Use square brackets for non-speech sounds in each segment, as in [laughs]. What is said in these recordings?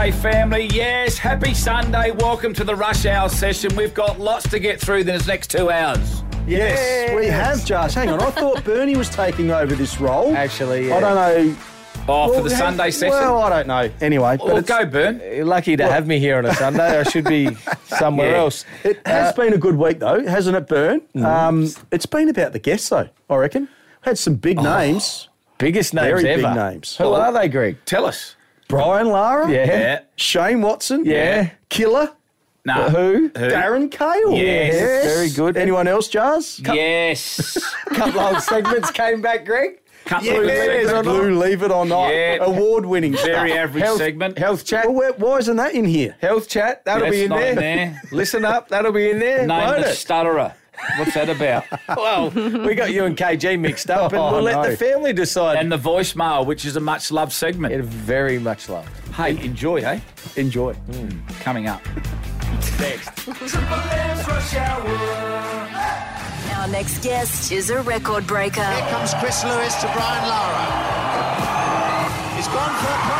Family. Yes, happy Sunday. Welcome to the rush hour session. We've got lots to get through in this next two hours. Yes, we have, Josh. Hang on, I thought [laughs] Bernie was taking over this role. Actually, yeah. I don't know. Oh, for Well, the have- Sunday session. Well, I don't know. Anyway, but well, it's, go, Burn. Lucky to have me here on a Sunday. I should be [laughs] somewhere Yeah. else. it has been a good week, though, hasn't it, Bern? Mm. Um, it's been about the guests, though, I reckon. Had some big Oh. names. Biggest names Very big ever. names. Who are they, Greg? Tell us. Brian Lara. Yeah. Yeah. Shane Watson. Yeah. Killer. No. Who? Darren Cahill. Yes. Very good. Anyone else, Jars? Yes. A [laughs] couple old segments came back, Greg. Couple Yeah, of yes, segments. Blue, leave it or not. Yeah. Award winning. Very average Health, segment. health chat. Well, where, why isn't that in here? Health chat. That'll That's be in not there. in there. [laughs] Listen up. That'll be in there. Name won't the it? stutterer. What's that about? [laughs] Well, we got you and KG mixed up, and [laughs] Oh, we'll let the family decide. and the voicemail, which is a much loved segment. It very much loved. Hey, enjoy, hey? Enjoy. Hmm, coming up. Next. Our next guest is a record breaker. Here comes Chris Lewis to Brian Lara. He's gone for a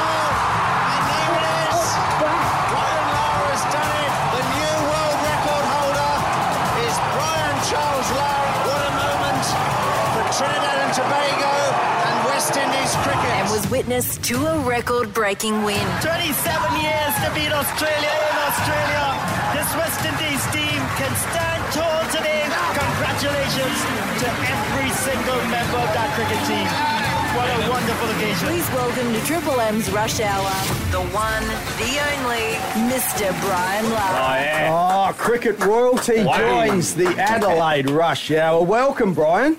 Tobago and West Indies cricket. And was witness to a record breaking win. 27 years to beat Australia in Australia. This West Indies team can stand tall today. Congratulations to every single member of that cricket team. What a wonderful occasion. Please welcome to Triple M's Rush Hour, the one, the only, Mr. Brian Lara. Oh, yeah. Oh, cricket royalty Wow. joins the Adelaide Rush Hour. Welcome, Brian.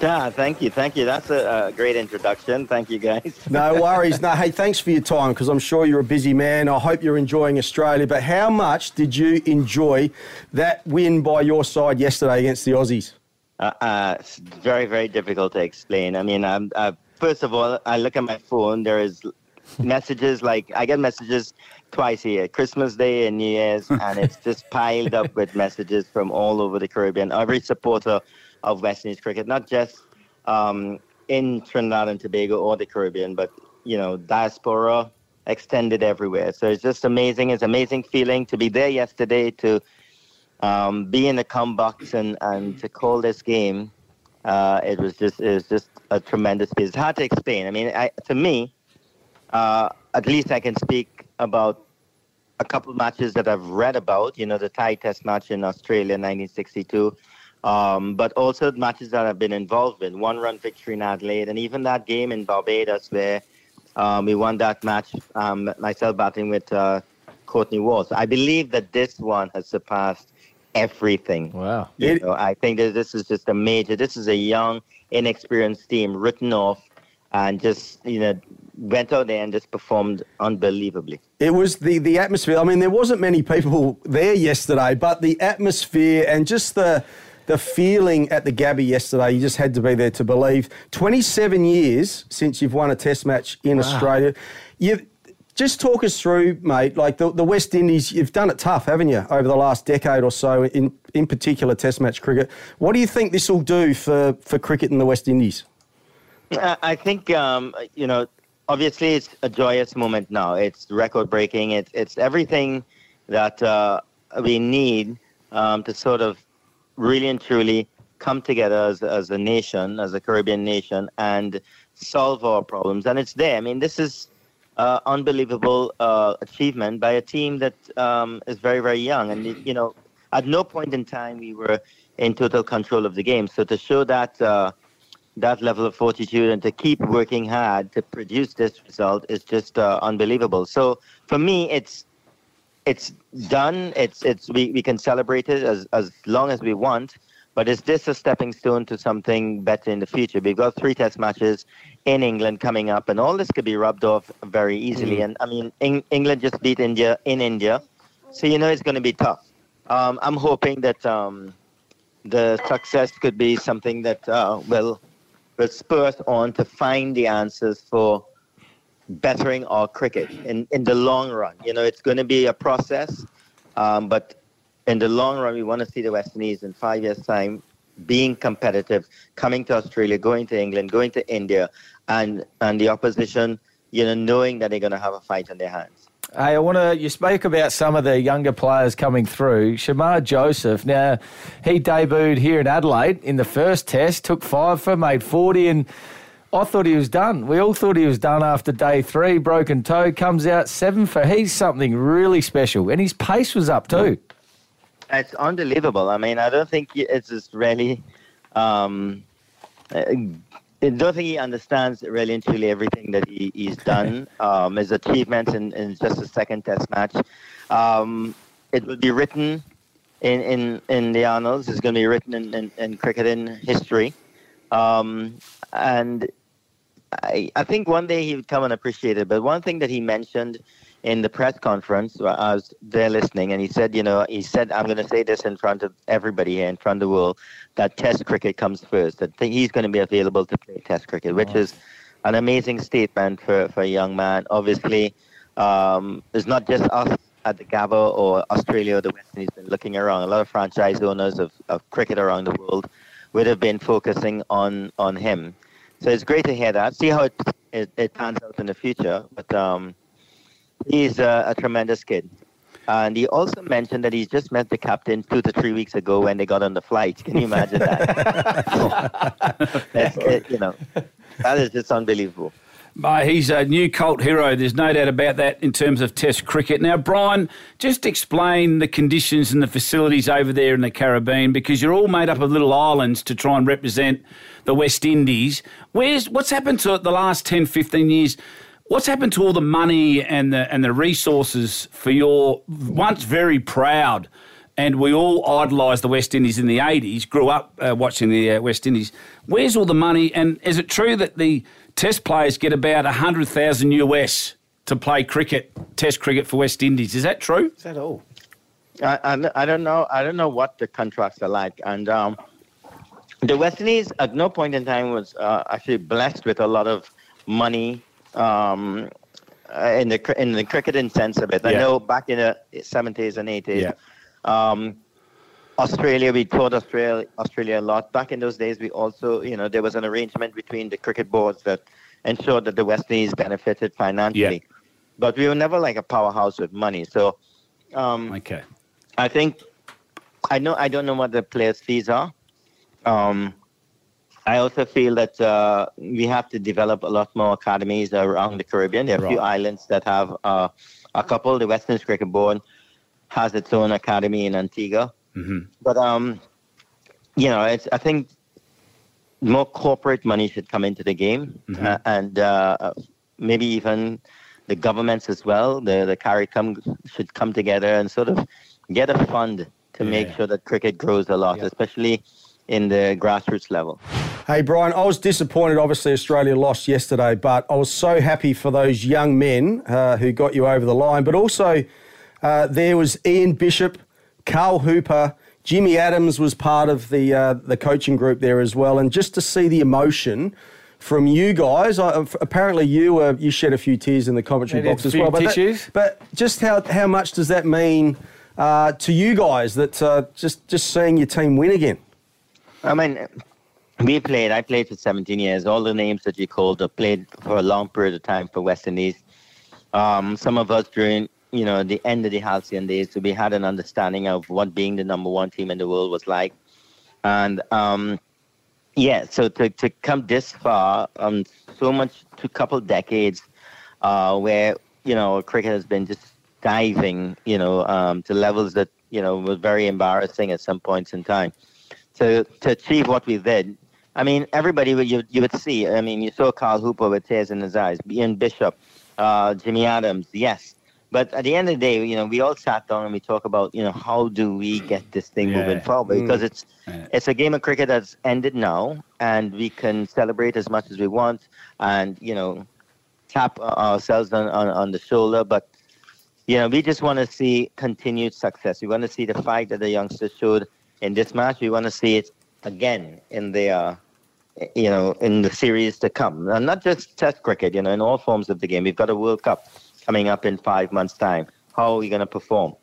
Yeah, [laughs] thank you, thank you. That's a, a great introduction. Thank you, guys. No [laughs] worries. No, hey, thanks for your time because I'm sure you're a busy man. I hope you're enjoying Australia. But how much did you enjoy that win by your side yesterday against the Aussies? Uh, uh, it's very, very difficult to explain. I mean, um, uh, first of all, I look at my phone. There is messages like I get messages twice a year, Christmas Day and New Year's, and it's just [laughs] piled up with messages from all over the Caribbean. Every supporter of West Indies cricket, not just um, in Trinidad and Tobago or the Caribbean, but you know, diaspora extended everywhere. So it's just amazing. It's amazing feeling to be there yesterday to um, be in the comm box and, and to call this game. Uh, it was just it was just a tremendous piece. It's hard to explain. I mean, I, to me, uh, at least I can speak about a couple matches that I've read about. You know, the Tied Test match in Australia, 1962. Um, but also matches that I've been involved in. One-run victory in Adelaide, and even that game in Barbados where um, we won that match. Um, myself battling with uh, Courtney Walsh. I believe that this one has surpassed everything. Wow. You It- know, I think that this is just a major. This is a young, inexperienced team written off, and just you know went out there and just performed unbelievably. It was the, the atmosphere. I mean, there wasn't many people there yesterday, but the atmosphere and just the the feeling at the Gabba yesterday, you just had to be there to believe. 27 years since you've won a test match in Australia. You just talk us through, mate, like the, the West Indies, you've done it tough, haven't you, over the last decade or so, in, in particular test match cricket. What do you think this will do for, for cricket in the West Indies? I I think um, you know. Obviously, it's a joyous moment now. It's record breaking. It's it's everything that uh, we need um, to sort of really and truly come together as as a nation, as a Caribbean nation, and solve our problems. And it's there. I mean, this is uh, unbelievable uh, achievement by a team that um, is very very young. And you know, at no point in time we were in total control of the game. So to show that. Uh, that level of fortitude and to keep working hard to produce this result is just uh, unbelievable. So for me, it's it's done. It's it's we, we can celebrate it as as long as we want. But is this a stepping stone to something better in the future? We've got three test matches in England coming up, and all this could be rubbed off very easily. And I mean, Eng- England just beat India in India, so you know it's going to be tough. Um, I'm hoping that um, the success could be something that uh, will will spur us on to find the answers for bettering our cricket in, in the long run. You know, it's going to be a process, um, but in the long run, we want to see the West Indies in five years' time being competitive, coming to Australia, going to England, going to India, and and the opposition, you know, knowing that they're going to have a fight on their hands. Hey, I want to. You spoke about some of the younger players coming through. Shamar Joseph. Now, he debuted here in Adelaide in the first test, took five for, made forty, and I thought he was done. We all thought he was done after day three. Broken toe comes out seven for. He's something really special, and his pace was up too. It's unbelievable. I mean, I don't think it's just really. Um, I don't think he understands really and truly everything that he, he's done. [laughs] Um, his achievements in, in just a second test match. Um, it will be written in, in, in the annals. It's going to be written in, in, in cricket in history. Um, and I, I think one day he would come and appreciate it. But one thing that he mentioned in the press conference, I was there listening, and he said, you know, he said, I'm going to say this in front of everybody here, in front of the world, that Test cricket comes first. That he's going to be available to play Test cricket, which is an amazing statement for, for a young man. Obviously, um, it's not just us at the Gabba or Australia or the West Indies been looking around. A lot of franchise owners of, of cricket around the world would have been focusing on, on him. So it's great to hear that. See how it, it, it pans out in the future. But um, he's a, a tremendous kid. And he also mentioned that he's just met the captain two to three weeks ago when they got on the flight. Can you imagine that? [laughs] That's, it, you know, that is just unbelievable. He's a new cult hero. There's no doubt about that in terms of Test cricket. Now, Brian, just explain the conditions and the facilities over there in the Caribbean because you're all made up of little islands to try and represent the West Indies. Where's what's happened to it the last 10, 15 years? What's happened to all the money and the and the resources for your once very proud? And we all idolised the West Indies in the 80s, grew up uh, watching the uh, West Indies. Where's all the money? And is it true that the Test players get about 100,000 US to play cricket, Test cricket for West Indies? Is that true? Is that all? I, I, I don't know. I don't know what the contracts are like. And um, the West Indies, at no point in time, was uh, actually blessed with a lot of money um, uh, in the in the cricketing sense of it. I Yeah. know back in the 70s and 80s, Yeah. um, Australia, we toured Australia, Australia a lot. Back in those days, we also, you know, there was an arrangement between the cricket boards that ensured that the West Indies benefited financially. Yeah. But we were never like a powerhouse with money. So um, Okay. I think I know I don't know what the players' fees are. Um, I also feel that uh, we have to develop a lot more academies around the Caribbean. There are a few islands that have uh, a couple. The Western Cricket Board has its own academy in Antigua. But um, you know, it's I think more corporate money should come into the game, uh, and uh, maybe even the governments as well. The the CARICOM should come together and sort of get a fund to make sure that cricket grows a lot, especially in the grassroots level. Hey, Brian, I was disappointed. Obviously, Australia lost yesterday, but I was so happy for those young men uh, who got you over the line. But also, uh, there was Ian Bishop, Carl Hooper, Jimmy Adams was part of the uh, the coaching group there as well, and just to see the emotion from you guys. I, apparently, you uh, you shed a few tears in the commentary box as well. But, that- but just how how much does that mean uh, to you guys that uh, just just seeing your team win again? I mean, we played. I played for 17 years. All the names that you called, I played for a long period of time for West Indies. Um, some of us during, you know, the end of the halcyon days, so we had an understanding of what being the number one team in the world was like. And um, yeah, so to, to come this far, um, so much, to couple decades, uh, where you know cricket has been just diving, you know, um, to levels that you know was very embarrassing at some points in time. To to achieve what we did, I mean, everybody you you would see. I mean, you saw Carl Hooper with tears in his eyes, Ian Bishop, uh, Jimmy Adams, yes. But at the end of the day, you know, we all sat down and we talk about, you know, how do we get this thing moving forward? Because it's Yeah. it's a game of cricket that's ended now, and we can celebrate as much as we want, and you know, tap ourselves on, on, on the shoulder. But you know, we just want to see continued success. We want to see the fight that the youngsters showed in this match. We want to see it again in the, uh, you know, in the series to come. And not just Test cricket, you know, in all forms of the game. We've got a World Cup coming up in five months' time. How are we going to perform?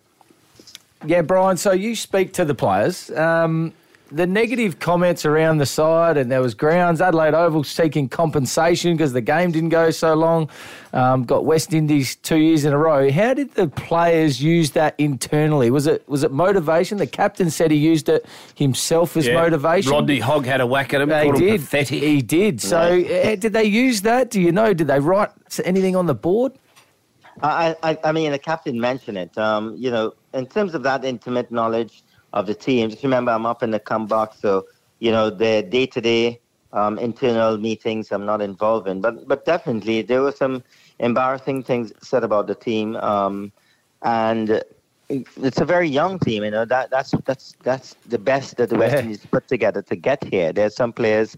Yeah, Brian. So you speak to the players. Um, the negative comments around the side, and there was grounds. Adelaide Oval seeking compensation because the game didn't go so long. Um, got West Indies two years in a row. How did the players use that internally? Was it was it motivation? The captain said he used it himself as Yeah. motivation. Rodney Hogg had a whack at him. They called him did. pathetic. He did. So, uh, did they use that? Do you know? Did they write anything on the board? I, I, I mean, the captain mentioned it. Um, you know, in terms of that intimate knowledge of the team, just remember I'm up in the comm box, so you know the day-to-day um, internal meetings I'm not involved in. But but definitely there were some embarrassing things said about the team, um, and it's a very young team. You know that that's that's that's the best that the West Indies put together to get here. There's some players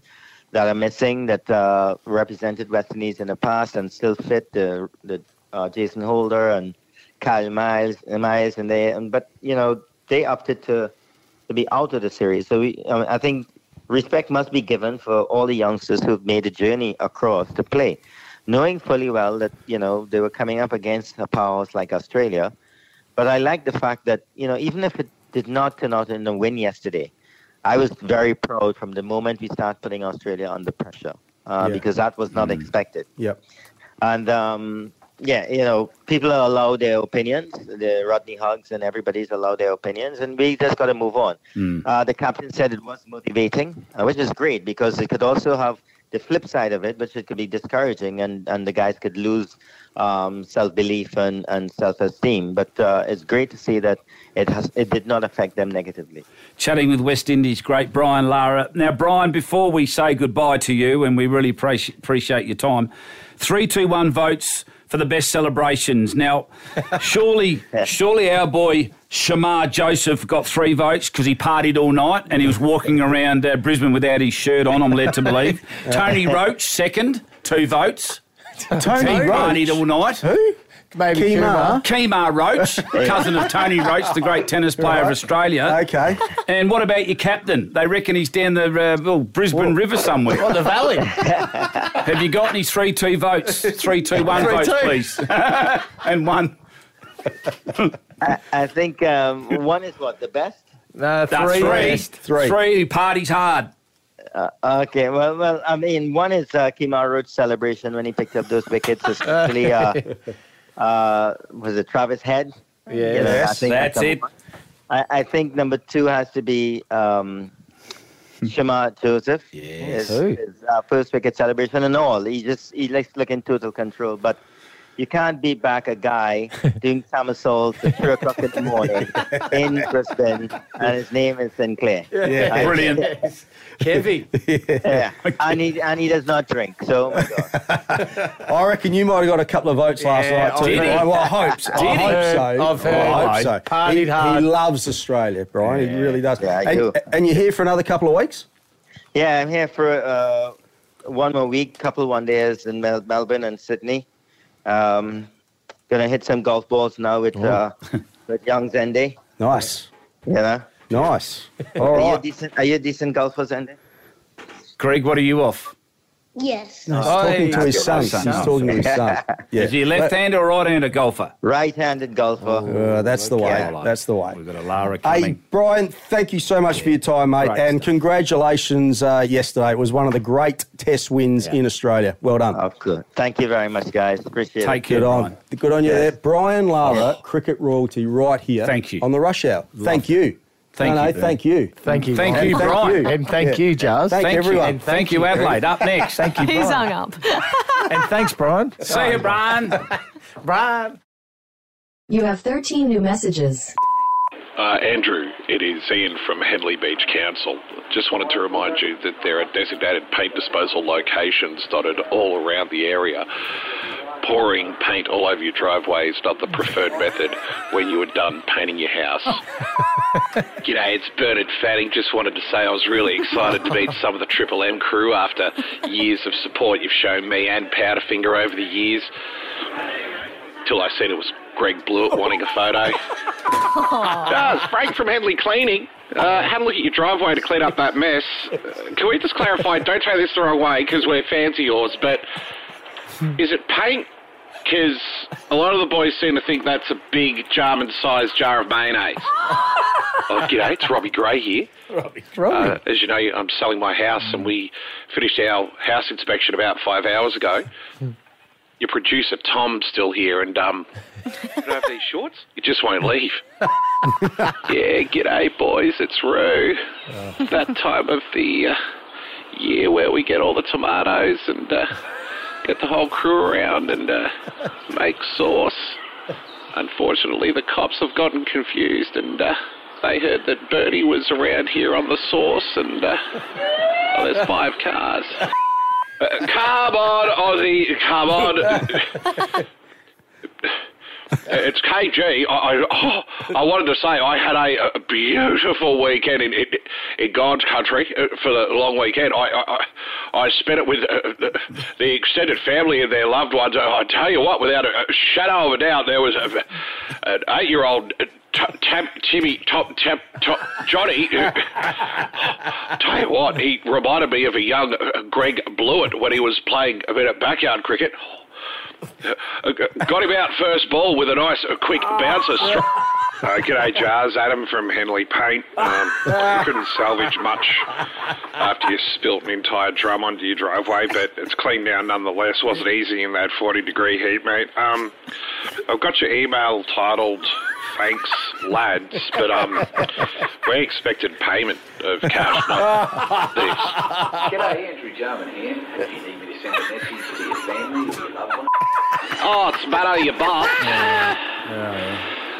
that are missing that uh, represented West Indies in the past and still fit the the uh, Jason Holder and Kyle Mayers, uh, Mayers, and they. And, but you know they opted to to be out of the series. So we, I, I think respect must be given for all the youngsters who've made the journey across to play, knowing fully well that you know they were coming up against a powers like Australia. But I like the fact that you know even if it did not turn out in a win yesterday, I was very proud from the moment we started putting Australia under pressure uh, Yeah. because that was not expected. Yep. And um, yeah, you know, people are allowed their opinions. The Rodney Hoggs and everybody's allowed their opinions, and we just got to move on. Uh, the captain said it was motivating, uh, which is great because it could also have the flip side of it, which it could be discouraging, and, and the guys could lose um, self belief and, and self esteem. But uh, it's great to see that it has it did not affect them negatively. Chatting with West Indies great Brian Lara. Now, Brian, before we say goodbye to you, and we really appreci- appreciate your time, three, two, one votes for the best celebrations. Now, [laughs] surely, surely our boy Shamar Joseph got three votes because he partied all night and he was walking around uh, Brisbane without his shirt on. I'm led to believe. [laughs] Tony Roach second, two votes. Tony he Roach. partied all night. Who? Maybe Kemar. Kemar Roach, [laughs] cousin of Tony Roche, the great tennis player of Australia. Okay. And what about your captain? They reckon he's down the uh, well, Brisbane River somewhere. On the valley. [laughs] Have you got any three two votes? Three two one Three, votes, two. please. [laughs] and one. I, I think um, one is what the best. No, That's three. three. best. Three. Three. Parties hard. Uh, okay, well, well, I mean, one is uh, Kemar Roach's celebration when he picked up those wickets, especially, uh, uh, was it Travis Head? Yeah. You know, I Yes, think that's number it. I, I think number two has to be um, Shamar Joseph. Yes. His, Who? his uh, first wicket celebration and all. He just he likes to look in total control, but you can't beat back a guy [laughs] doing somersaults at three o'clock in the morning in Brisbane, and his name is Sinclair. Yeah. I- Brilliant. Kevy. Yeah, [laughs] and he and he does not drink. So, oh my God. I reckon you might have got a couple of votes last night too. did he? I, well, I hope so. [laughs] Did I he? hope so. I've heard. I hope so. Partied he, hard. he loves Australia, Brian. He really does. Yeah, I and, do. and you're here for another couple of weeks? Yeah, I'm here for uh, one more week, couple of one days in Mel- Melbourne and Sydney. Um, gonna hit some golf balls now with uh, [laughs] with young Zende. Nice. You know, Nice. All are you a decent? Are you a decent golfer, Zende? Greg, what are you off? Yes. No, he's talking to his son. [laughs] that's He's talking to his son. Yeah. Is he left-handed or right-handed golfer? Right-handed golfer. Uh, that's the way. Okay. That's the way. We've got a Lara coming. Hey. Brian, thank you so much for your time, mate. Great and stuff. congratulations uh, yesterday. It was one of the great test wins in Australia. Well done. Oh, good. Thank you very much, guys. Appreciate it. Take it. care, Good on, Brian. good on you there. Brian Lara, cricket royalty, right here. Thank you. On the rush hour. Thank you. Thank no, you, no, thank you. Thank you. Thank Brian. you, Thank Brian. you. And thank Yeah. you, Jars. Thank Thank everyone. you. And thank you, Adelaide. Up [laughs] next. Thank you, He's hung up. [laughs] And thanks, Brian. See you, Brian. [laughs] Brian. You have 13 new messages. Uh, Andrew, it is Ian from Henley Beach Council. Just wanted to remind you that there are designated paint disposal locations dotted all around the area. Pouring paint all over your driveway is not the preferred [laughs] method when you are done painting your house. [laughs] G'day, it's Bernard Fanning. Just wanted to say I was really excited to meet [laughs] some of the Triple M crew after years of support you've shown me and Powderfinger over the years. Till I said it was Greg Blewett wanting a photo. Does Frank from Henley Cleaning? Uh, had a look at your driveway to clean up that mess. Uh, can we just clarify? Don't take this the wrong way because we're fans of yours, but is it paint? Because a lot of the boys seem to think that's a big German-sized jar of mayonnaise. [laughs] Oh, g'day, it's Robbie Gray here. Robbie. Uh, as you know, I'm selling my house, and we finished our house inspection about five hours ago. Your producer Tom's still here, and um, you don't have these shorts? You just won't leave. [laughs] yeah, g'day, boys. It's Roo. That time of the uh, year where we get all the tomatoes and uh, get the whole crew around and uh, [laughs] make sauce. Unfortunately, the cops have gotten confused and uh, they heard that Bertie was around here on the sauce and uh, oh, there's five cars. [laughs] Uh, come on, Aussie, come on. [laughs] It's KG. I, I, oh, I wanted to say I had a, a beautiful weekend in, in, in God's country uh, for the long weekend. I I, I spent it with uh, the, the extended family and their loved ones. I tell you what, without a, shadow of a doubt, there was a, an eight-year-old. uh, T- Timmy, Top, Tap, Top, Johnny. [laughs] tell you what, he reminded me of a young Greg Blewett when he was playing a bit of backyard cricket. [laughs] Got him out first ball with a nice uh, quick bouncer. Stri- uh, g'day, Jars. Adam from Henley Paint. Um, couldn't salvage much after you spilt an entire drum onto your driveway, but it's cleaned down nonetheless. Wasn't easy in that 40 degree heat, mate. Um, I've got your email titled "Thanks, lads," but um, [laughs] we expected payment of cash. Not this. G'day, Andrew Jarman here. Do you need me to send a message to your family or your loved one? Oh, it's Matto, your boss.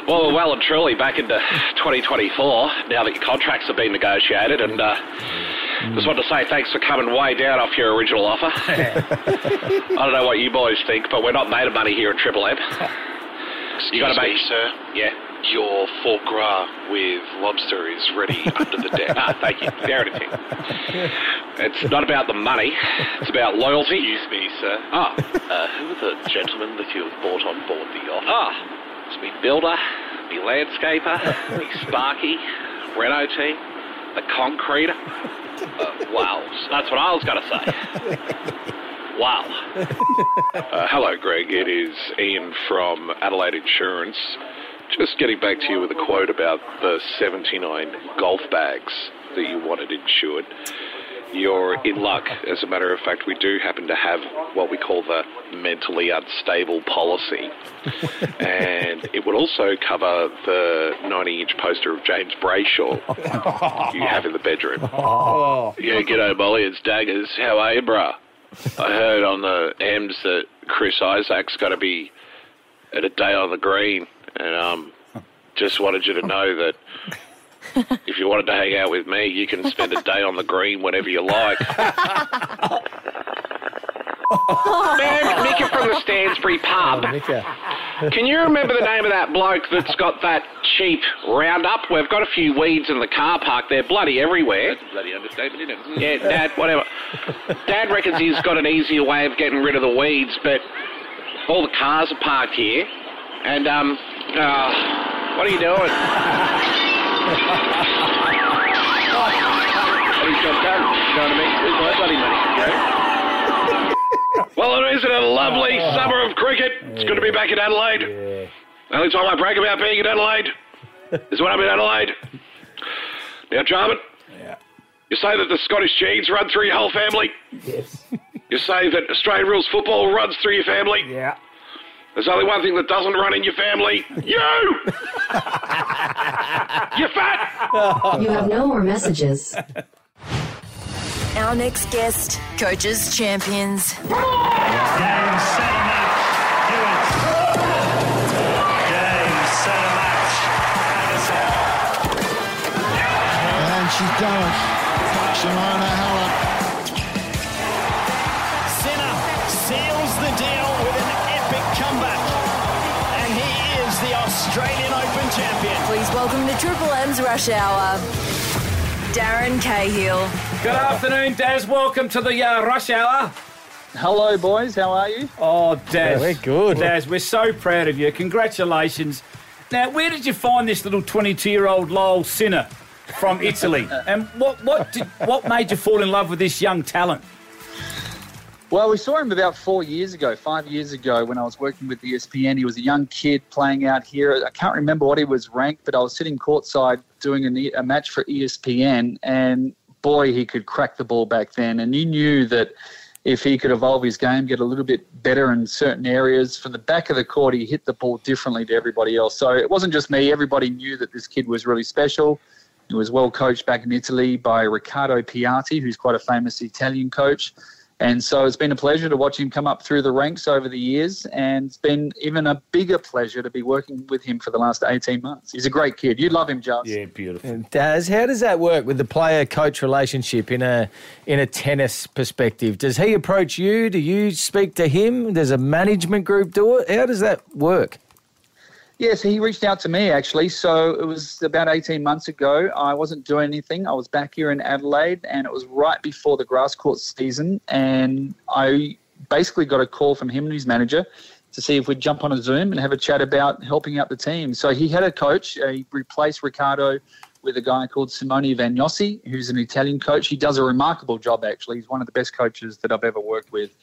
Well, we're well and truly back into 2024 now that your contracts have been negotiated, and uh, just wanted to say thanks for coming way down off your original offer. [laughs] I don't know what you boys think, but we're not made of money here at Triple M. [laughs] You got to make, sir. Yeah. Your foie gras with lobster is ready under the deck. [laughs] Ah, thank you. There it is. It's not about the money; it's about loyalty. Excuse me, sir. Ah, Uh, who are the gentlemen that you have brought on board the yacht? ah, it's me builder, me landscaper, me [laughs] Sparky, Renault team, the concreter. Uh, wow, that's what I was going to say. Wow. [laughs] Uh, hello, Greg. It is Ian from Adelaide Insurance. Just getting back to you with a quote about the 79 golf bags that you wanted insured. You're in luck. As a matter of fact, we do happen to have what we call the mentally unstable policy. [laughs] and it would also cover the 90 inch poster of James Brayshaw you have in the bedroom. Oh. Yeah, g'day, Molly. It's Daggers. How are you, bruh? I heard on the M's that Chris Isaak's got to be at a day on the green, and um, just wanted you to know that [laughs] if you wanted to hang out with me, you can spend a day on the green whenever you like. [laughs] Man, Mika from the Stansbury pub. Can you remember the name of that bloke that's got that cheap roundup? We've got a few weeds in the car park. They're bloody everywhere. Bloody understatement, isn't it? Yeah, Dad, whatever. Dad reckons he's got an easier way of getting rid of the weeds, but all the cars are parked here. And, um, uh, what are you doing? what he's got done? You know what I mean? My bloody money? Well, it isn't a lovely summer of cricket? It's good to be back in Adelaide. The only time I brag about being in Adelaide is when I'm in Adelaide. Now, Jarman, yeah. you say that the Scottish genes run through your whole family? Yes. You say that Australian rules football runs through your family? Yeah. There's only one thing that doesn't run in your family. [laughs] You! [laughs] you fat! You have no more messages. Our next guest, Coaches Champions. Game, set, match. Do it. Game, set, a match. And she's done it. Triple M's Rush Hour, Darren Cahill. Good afternoon, Daz. Welcome to the uh, rush hour. Hello, boys. How are you? Oh, Daz. Yeah, we're good. Daz, we're so proud of you. Congratulations. Now, where did you find this little 22 year old Lowell Sinner from Italy? [laughs] and what, what, did, what made you fall in love with this young talent? Well, we saw him about four years ago, five years ago, when I was working with ESPN. He was a young kid playing out here. I can't remember what he was ranked, but I was sitting courtside doing a, a match for ESPN, and boy, he could crack the ball back then. And you knew that if he could evolve his game, get a little bit better in certain areas, from the back of the court, he hit the ball differently to everybody else. So it wasn't just me. Everybody knew that this kid was really special. He was well coached back in Italy by Riccardo Piatti, who's quite a famous Italian coach. And so it's been a pleasure to watch him come up through the ranks over the years. And it's been even a bigger pleasure to be working with him for the last 18 months. He's a great kid. You'd love him, Giles. Yeah, beautiful. And Daz, how does that work with the player-coach relationship in a in a tennis perspective? Does he approach you? Do you speak to him? Does a management group do it? How does that work? Yeah, so he reached out to me actually. So it was about 18 months ago. I wasn't doing anything. I was back here in Adelaide, and it was right before the grass court season. And I basically got a call from him and his manager to see if we'd jump on a Zoom and have a chat about helping out the team. So he had a coach. He replaced Riccardo with a guy called Simone Vagnozzi, who's an Italian coach. He does a remarkable job, actually. He's one of the best coaches that I've ever worked with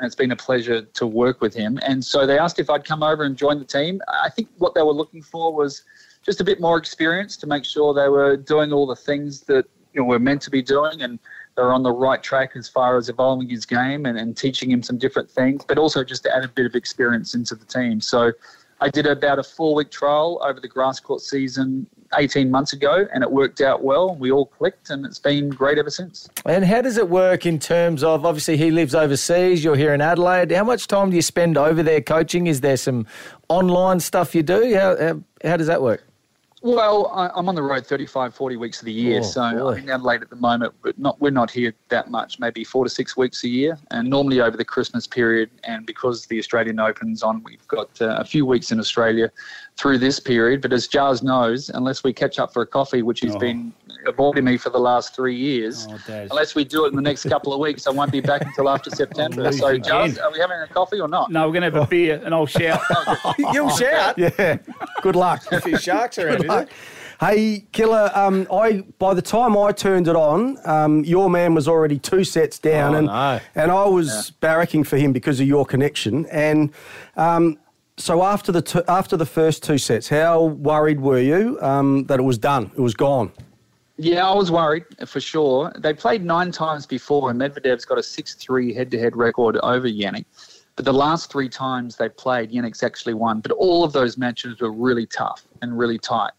and it's been a pleasure to work with him. And so they asked if I'd come over and join the team. I think what they were looking for was just a bit more experience to make sure they were doing all the things that you know, we're meant to be doing and they're on the right track as far as evolving his game and, and teaching him some different things, but also just to add a bit of experience into the team. So I did about a four week trial over the grass court season 18 months ago, and it worked out well. We all clicked, and it's been great ever since. And how does it work in terms of obviously he lives overseas, you're here in Adelaide. How much time do you spend over there coaching? Is there some online stuff you do? How, how, how does that work? Well, I, I'm on the road 35, 40 weeks of the year, Oh, so. I'm in Adelaide at the moment, but not we're not here that much, maybe four to six weeks a year, and normally over the Christmas period. And because the Australian Open's on, we've got uh, a few weeks in Australia through this period. But as Jars knows, unless we catch up for a coffee, which he's Oh. been avoiding me for the last three years, Oh, unless we do it in the next couple of weeks, I won't be back until after [laughs] September. So, again. Jars, are we having a coffee or not? No, we're going to have a beer and I'll [laughs] shout. [laughs] You'll shout. Yeah. Good luck. A few sharks around, Good is luck. Hey, Killer, um, I by the time I turned it on, um, your man was already two sets down, Oh, and no. and I was barracking for him because of your connection. And um, so after the t- after the first two sets, how worried were you um, that it was done? It was gone. Yeah, I was worried for sure. They played nine times before, and Medvedev's got a 6 3 head to head record over Jannik. But the last three times they played, Jannik's actually won. But all of those matches were really tough and really tight.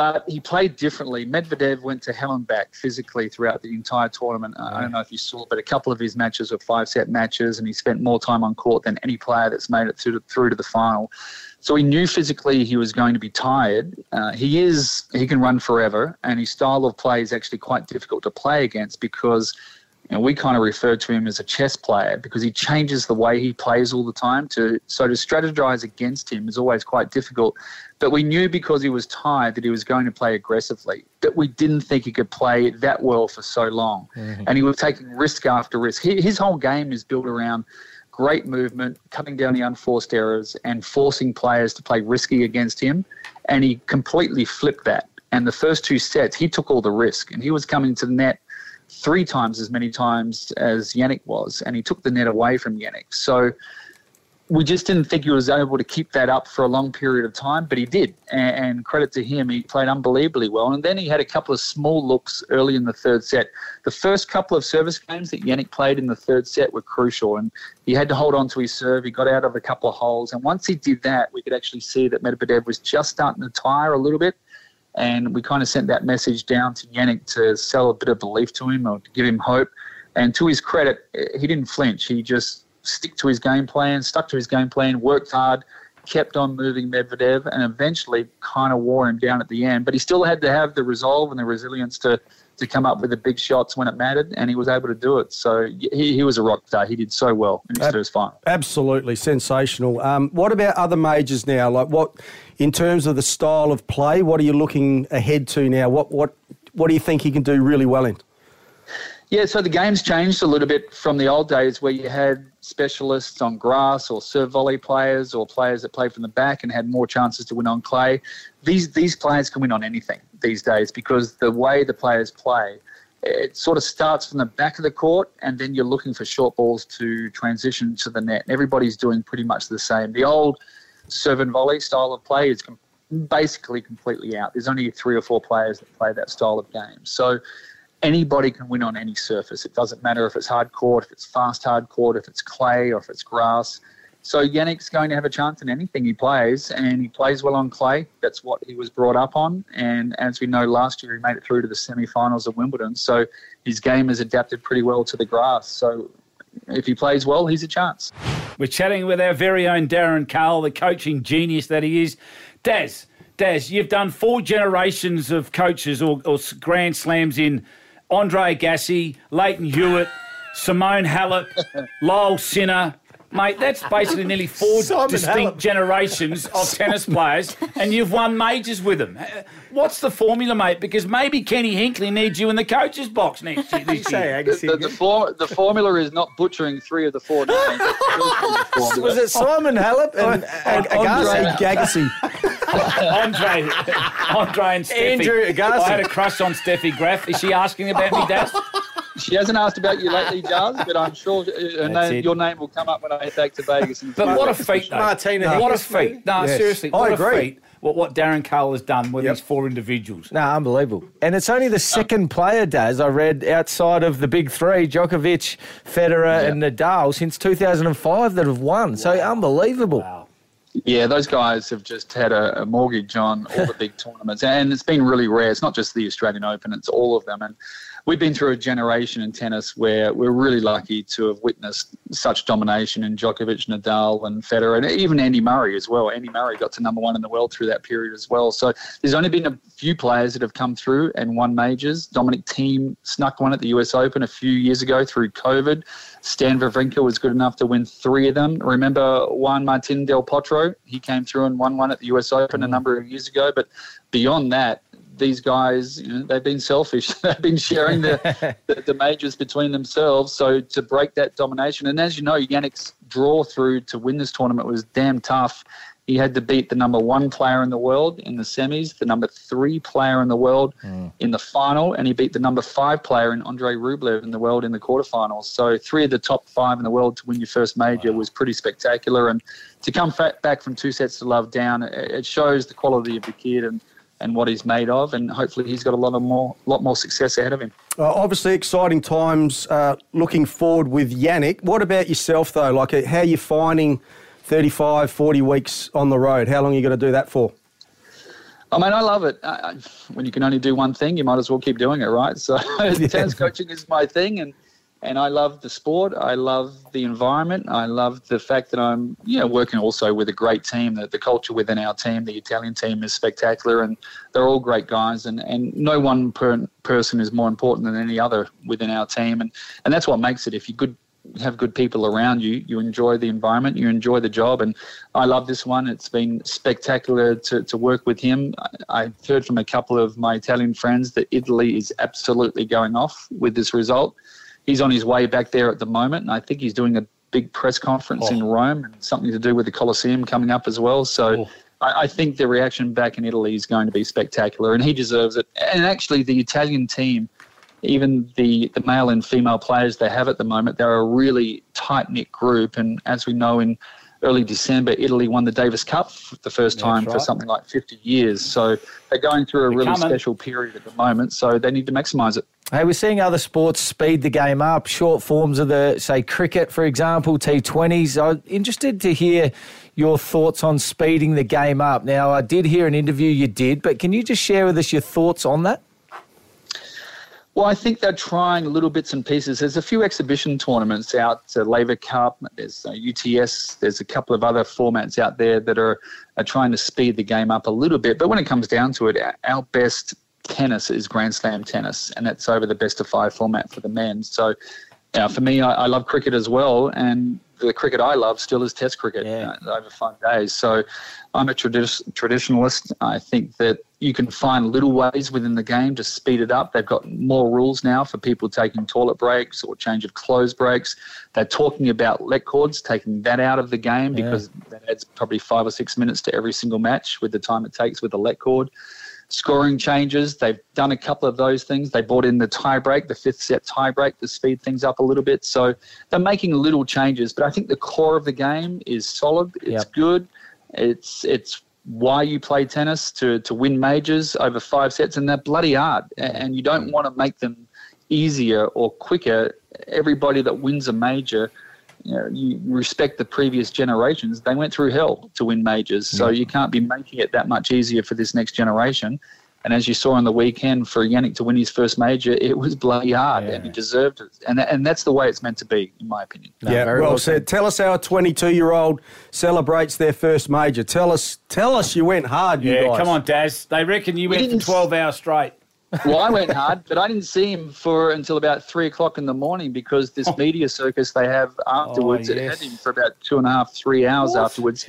But he played differently. Medvedev went to hell and back physically throughout the entire tournament. I don't know if you saw, but a couple of his matches were five set matches, and he spent more time on court than any player that's made it through to, through to the final. So he knew physically he was going to be tired. Uh, he is he can run forever, and his style of play is actually quite difficult to play against because know, we kind of refer to him as a chess player because he changes the way he plays all the time. To so to strategize against him is always quite difficult. But we knew because he was tired that he was going to play aggressively. But we didn't think he could play that well for so long, mm-hmm. and he was taking risk after risk. He, his whole game is built around great movement, cutting down the unforced errors, and forcing players to play risky against him. And he completely flipped that. And the first two sets, he took all the risk, and he was coming to the net three times as many times as Jannik was, and he took the net away from Jannik. So we just didn't think he was able to keep that up for a long period of time, but he did. And, credit to him, he played unbelievably well. And then he had a couple of small looks early in the third set. The first couple of service games that Jannik played in the third set were crucial, and he had to hold on to his serve. He got out of a couple of holes, and once he did that, we could actually see that Medvedev was just starting to tire a little bit. And we kind of sent that message down to Jannik to sell a bit of belief to him or to give him hope. And to his credit, he didn't flinch. He just stick to his game plan, stuck to his game plan, worked hard, kept on moving Medvedev, and eventually kind of wore him down at the end. But he still had to have the resolve and the resilience to to come up with the big shots when it mattered, and he was able to do it. So he, he was a rock star. He did so well in his Ab- first final. Absolutely sensational. Um, what about other majors now? Like what, in terms of the style of play, what are you looking ahead to now? What what what do you think he can do really well in? Yeah, so the game's changed a little bit from the old days where you had specialists on grass or serve volley players or players that played from the back and had more chances to win on clay. These these players can win on anything these days because the way the players play it sort of starts from the back of the court, and then you're looking for short balls to transition to the net. Everybody's doing pretty much the same. The old serve and volley style of play is com- basically completely out. There's only three or four players that play that style of game. So anybody can win on any surface. It doesn't matter if it's hard court, if it's fast hard court, if it's clay, or if it's grass. So Jannik's going to have a chance in anything he plays, and he plays well on clay. That's what he was brought up on. And as we know, last year he made it through to the semi-finals of Wimbledon. So his game has adapted pretty well to the grass. So if he plays well, he's a chance. We're chatting with our very own Darren Cahill, the coaching genius that he is. Daz, Daz, you've done four generations of coaches or, or Grand Slams in Andre Agassi, Lleyton Hewitt, Simone Halep, [laughs] Lyle Sinner. Mate, that's basically nearly four Simon distinct Halep. generations of tennis players, and you've won majors with them. What's the formula, mate? Because maybe Kenny Hinkley needs you in the coach's box next year. This year. The, the, the, for, the formula is not butchering three of the four. [laughs] Was it Simon Halep and, oh, and Andre Agassi? [laughs] Gagassi. Andre, Andre and Steffi. Andrew Agassi. I had a crush on Steffi Graf. Is she asking about me, Daz? She hasn't asked about you lately, Jars, but I'm sure uh, her name, your name will come up when I head back to Vegas. in a But few what a feat, though. Martina What a Hingis, maybe? feat. No, Yes. seriously, I what a agree. feat. What, what Darren Cole has done with Yep. these four individuals. No, unbelievable. And it's only the second player, Daz, I read, outside of the big three, Djokovic, Federer, and Nadal, since 2005 that have won. So unbelievable. Wow. Yeah, those guys have just had a, a mortgage on all the big [laughs] tournaments, and it's been really rare. It's not just the Australian Open; it's all of them. And we've been through a generation in tennis where we're really lucky to have witnessed such domination in Djokovic, Nadal, and Federer, and even Andy Murray as well. Andy Murray got to number one in the world through that period as well. So there's only been a few players that have come through and won majors. Dominic Thiem snuck one at the US Open a few years ago through COVID. Stan Wawrinka was good enough to win three of them. Remember Juan Martin Del Potro? He came through and won one at the US Open a mm. number of years ago. But beyond that, these guys, you know, they've been selfish. [laughs] they've been sharing the, [laughs] the, the majors between themselves. So to break that domination, and as you know, Jannik's draw through to win this tournament was damn tough. He had to beat the number one player in the world in the semis, the number three player in the world in the final, and he beat the number five player in Andre Rublev in the world in the quarterfinals. So three of the top five in the world to win your first major was pretty spectacular. And to come fa- back from two sets to love down, it, it shows the quality of the kid and, and what he's made of. And hopefully he's got a lot of more lot more success ahead of him. Uh, obviously, exciting times uh, looking forward with Jannik. What about yourself, though? Like, uh, how are you finding 35, 40 weeks on the road? How long are you going to do that for? I mean, I love it. I, I, when you can only do one thing, you might as well keep doing it, right? [laughs] So, [laughs] tennis coaching is my thing, and and I love the sport. I love the environment. I love the fact that I'm, you know, working also with a great team. That the culture within our team, the Italian team, is spectacular, and they're all great guys. And, and no one per, person is more important than any other within our team, and and that's what makes it. If you're good have good people around you, you enjoy the environment, you enjoy the job, and I love this one. It's been spectacular to, to work with him. I, I've heard from a couple of my Italian friends that Italy is absolutely going off with this result. He's on his way back there at the moment, and I think he's doing a big press conference in oh. Rome, and something to do with the Colosseum coming up as well. So. Oh. I I think the reaction back in Italy is going to be spectacular, and he deserves it. And actually, the Italian team, even the, the male and female players they have at the moment, they're a really tight knit group. And as we know, in early December, Italy won the Davis Cup for the first time for something like 50 years. So they're going through a They're really coming. special period at the moment. So they need to maximise it. Hey, we're seeing other sports speed the game up. Short forms of the, say, cricket, for example, T20s. I'm interested to hear your thoughts on speeding the game up. Now, I did hear an interview you did, but can you just share with us your thoughts on that? Well, I think they're trying little bits and pieces. There's a few exhibition tournaments out, uh, Laver Cup, there's uh, UTS, there's a couple of other formats out there that are, are trying to speed the game up a little bit. But when it comes down to it, our- best tennis is Grand Slam tennis, and that's over the best of five format for the men. So uh, for me, I, I love cricket as well, and the cricket I love still is Test cricket Yeah. uh, over five days. So I'm a tradi- traditionalist. I think that you can find little ways within the game to speed it up. They've got more rules now for people taking toilet breaks or change of clothes breaks. They're talking about let cords, taking that out of the game Yeah. because that adds probably five or six minutes to every single match with the time it takes with the let cord. Scoring changes. They've done a couple of those things. They brought in the tiebreak, the fifth set tiebreak, to speed things up a little bit. So they're making little changes, but I think the core of the game is solid. It's Yep. good. It's it's why you play tennis to to win majors over five sets, and they're bloody hard. And you don't mm. want to make them easier or quicker. Everybody that wins a major. You, know, you respect the previous generations. They went through hell to win majors, so you can't be making it that much easier for this next generation. And as you saw on the weekend, for Jannik to win his first major, it was bloody hard, and he deserved it. And and that's the way it's meant to be, in my opinion. yeah, well, said. Tell us how a 22-year-old celebrates their first major. Tell us, tell us you went hard, you Yeah, guys. come on, Daz. They reckon you We went for 12 hours straight. Well, I went hard, but I didn't see him for until about three o'clock in the morning because this media circus they have afterwards. Oh, It had him for about two and a half, three hours afterwards,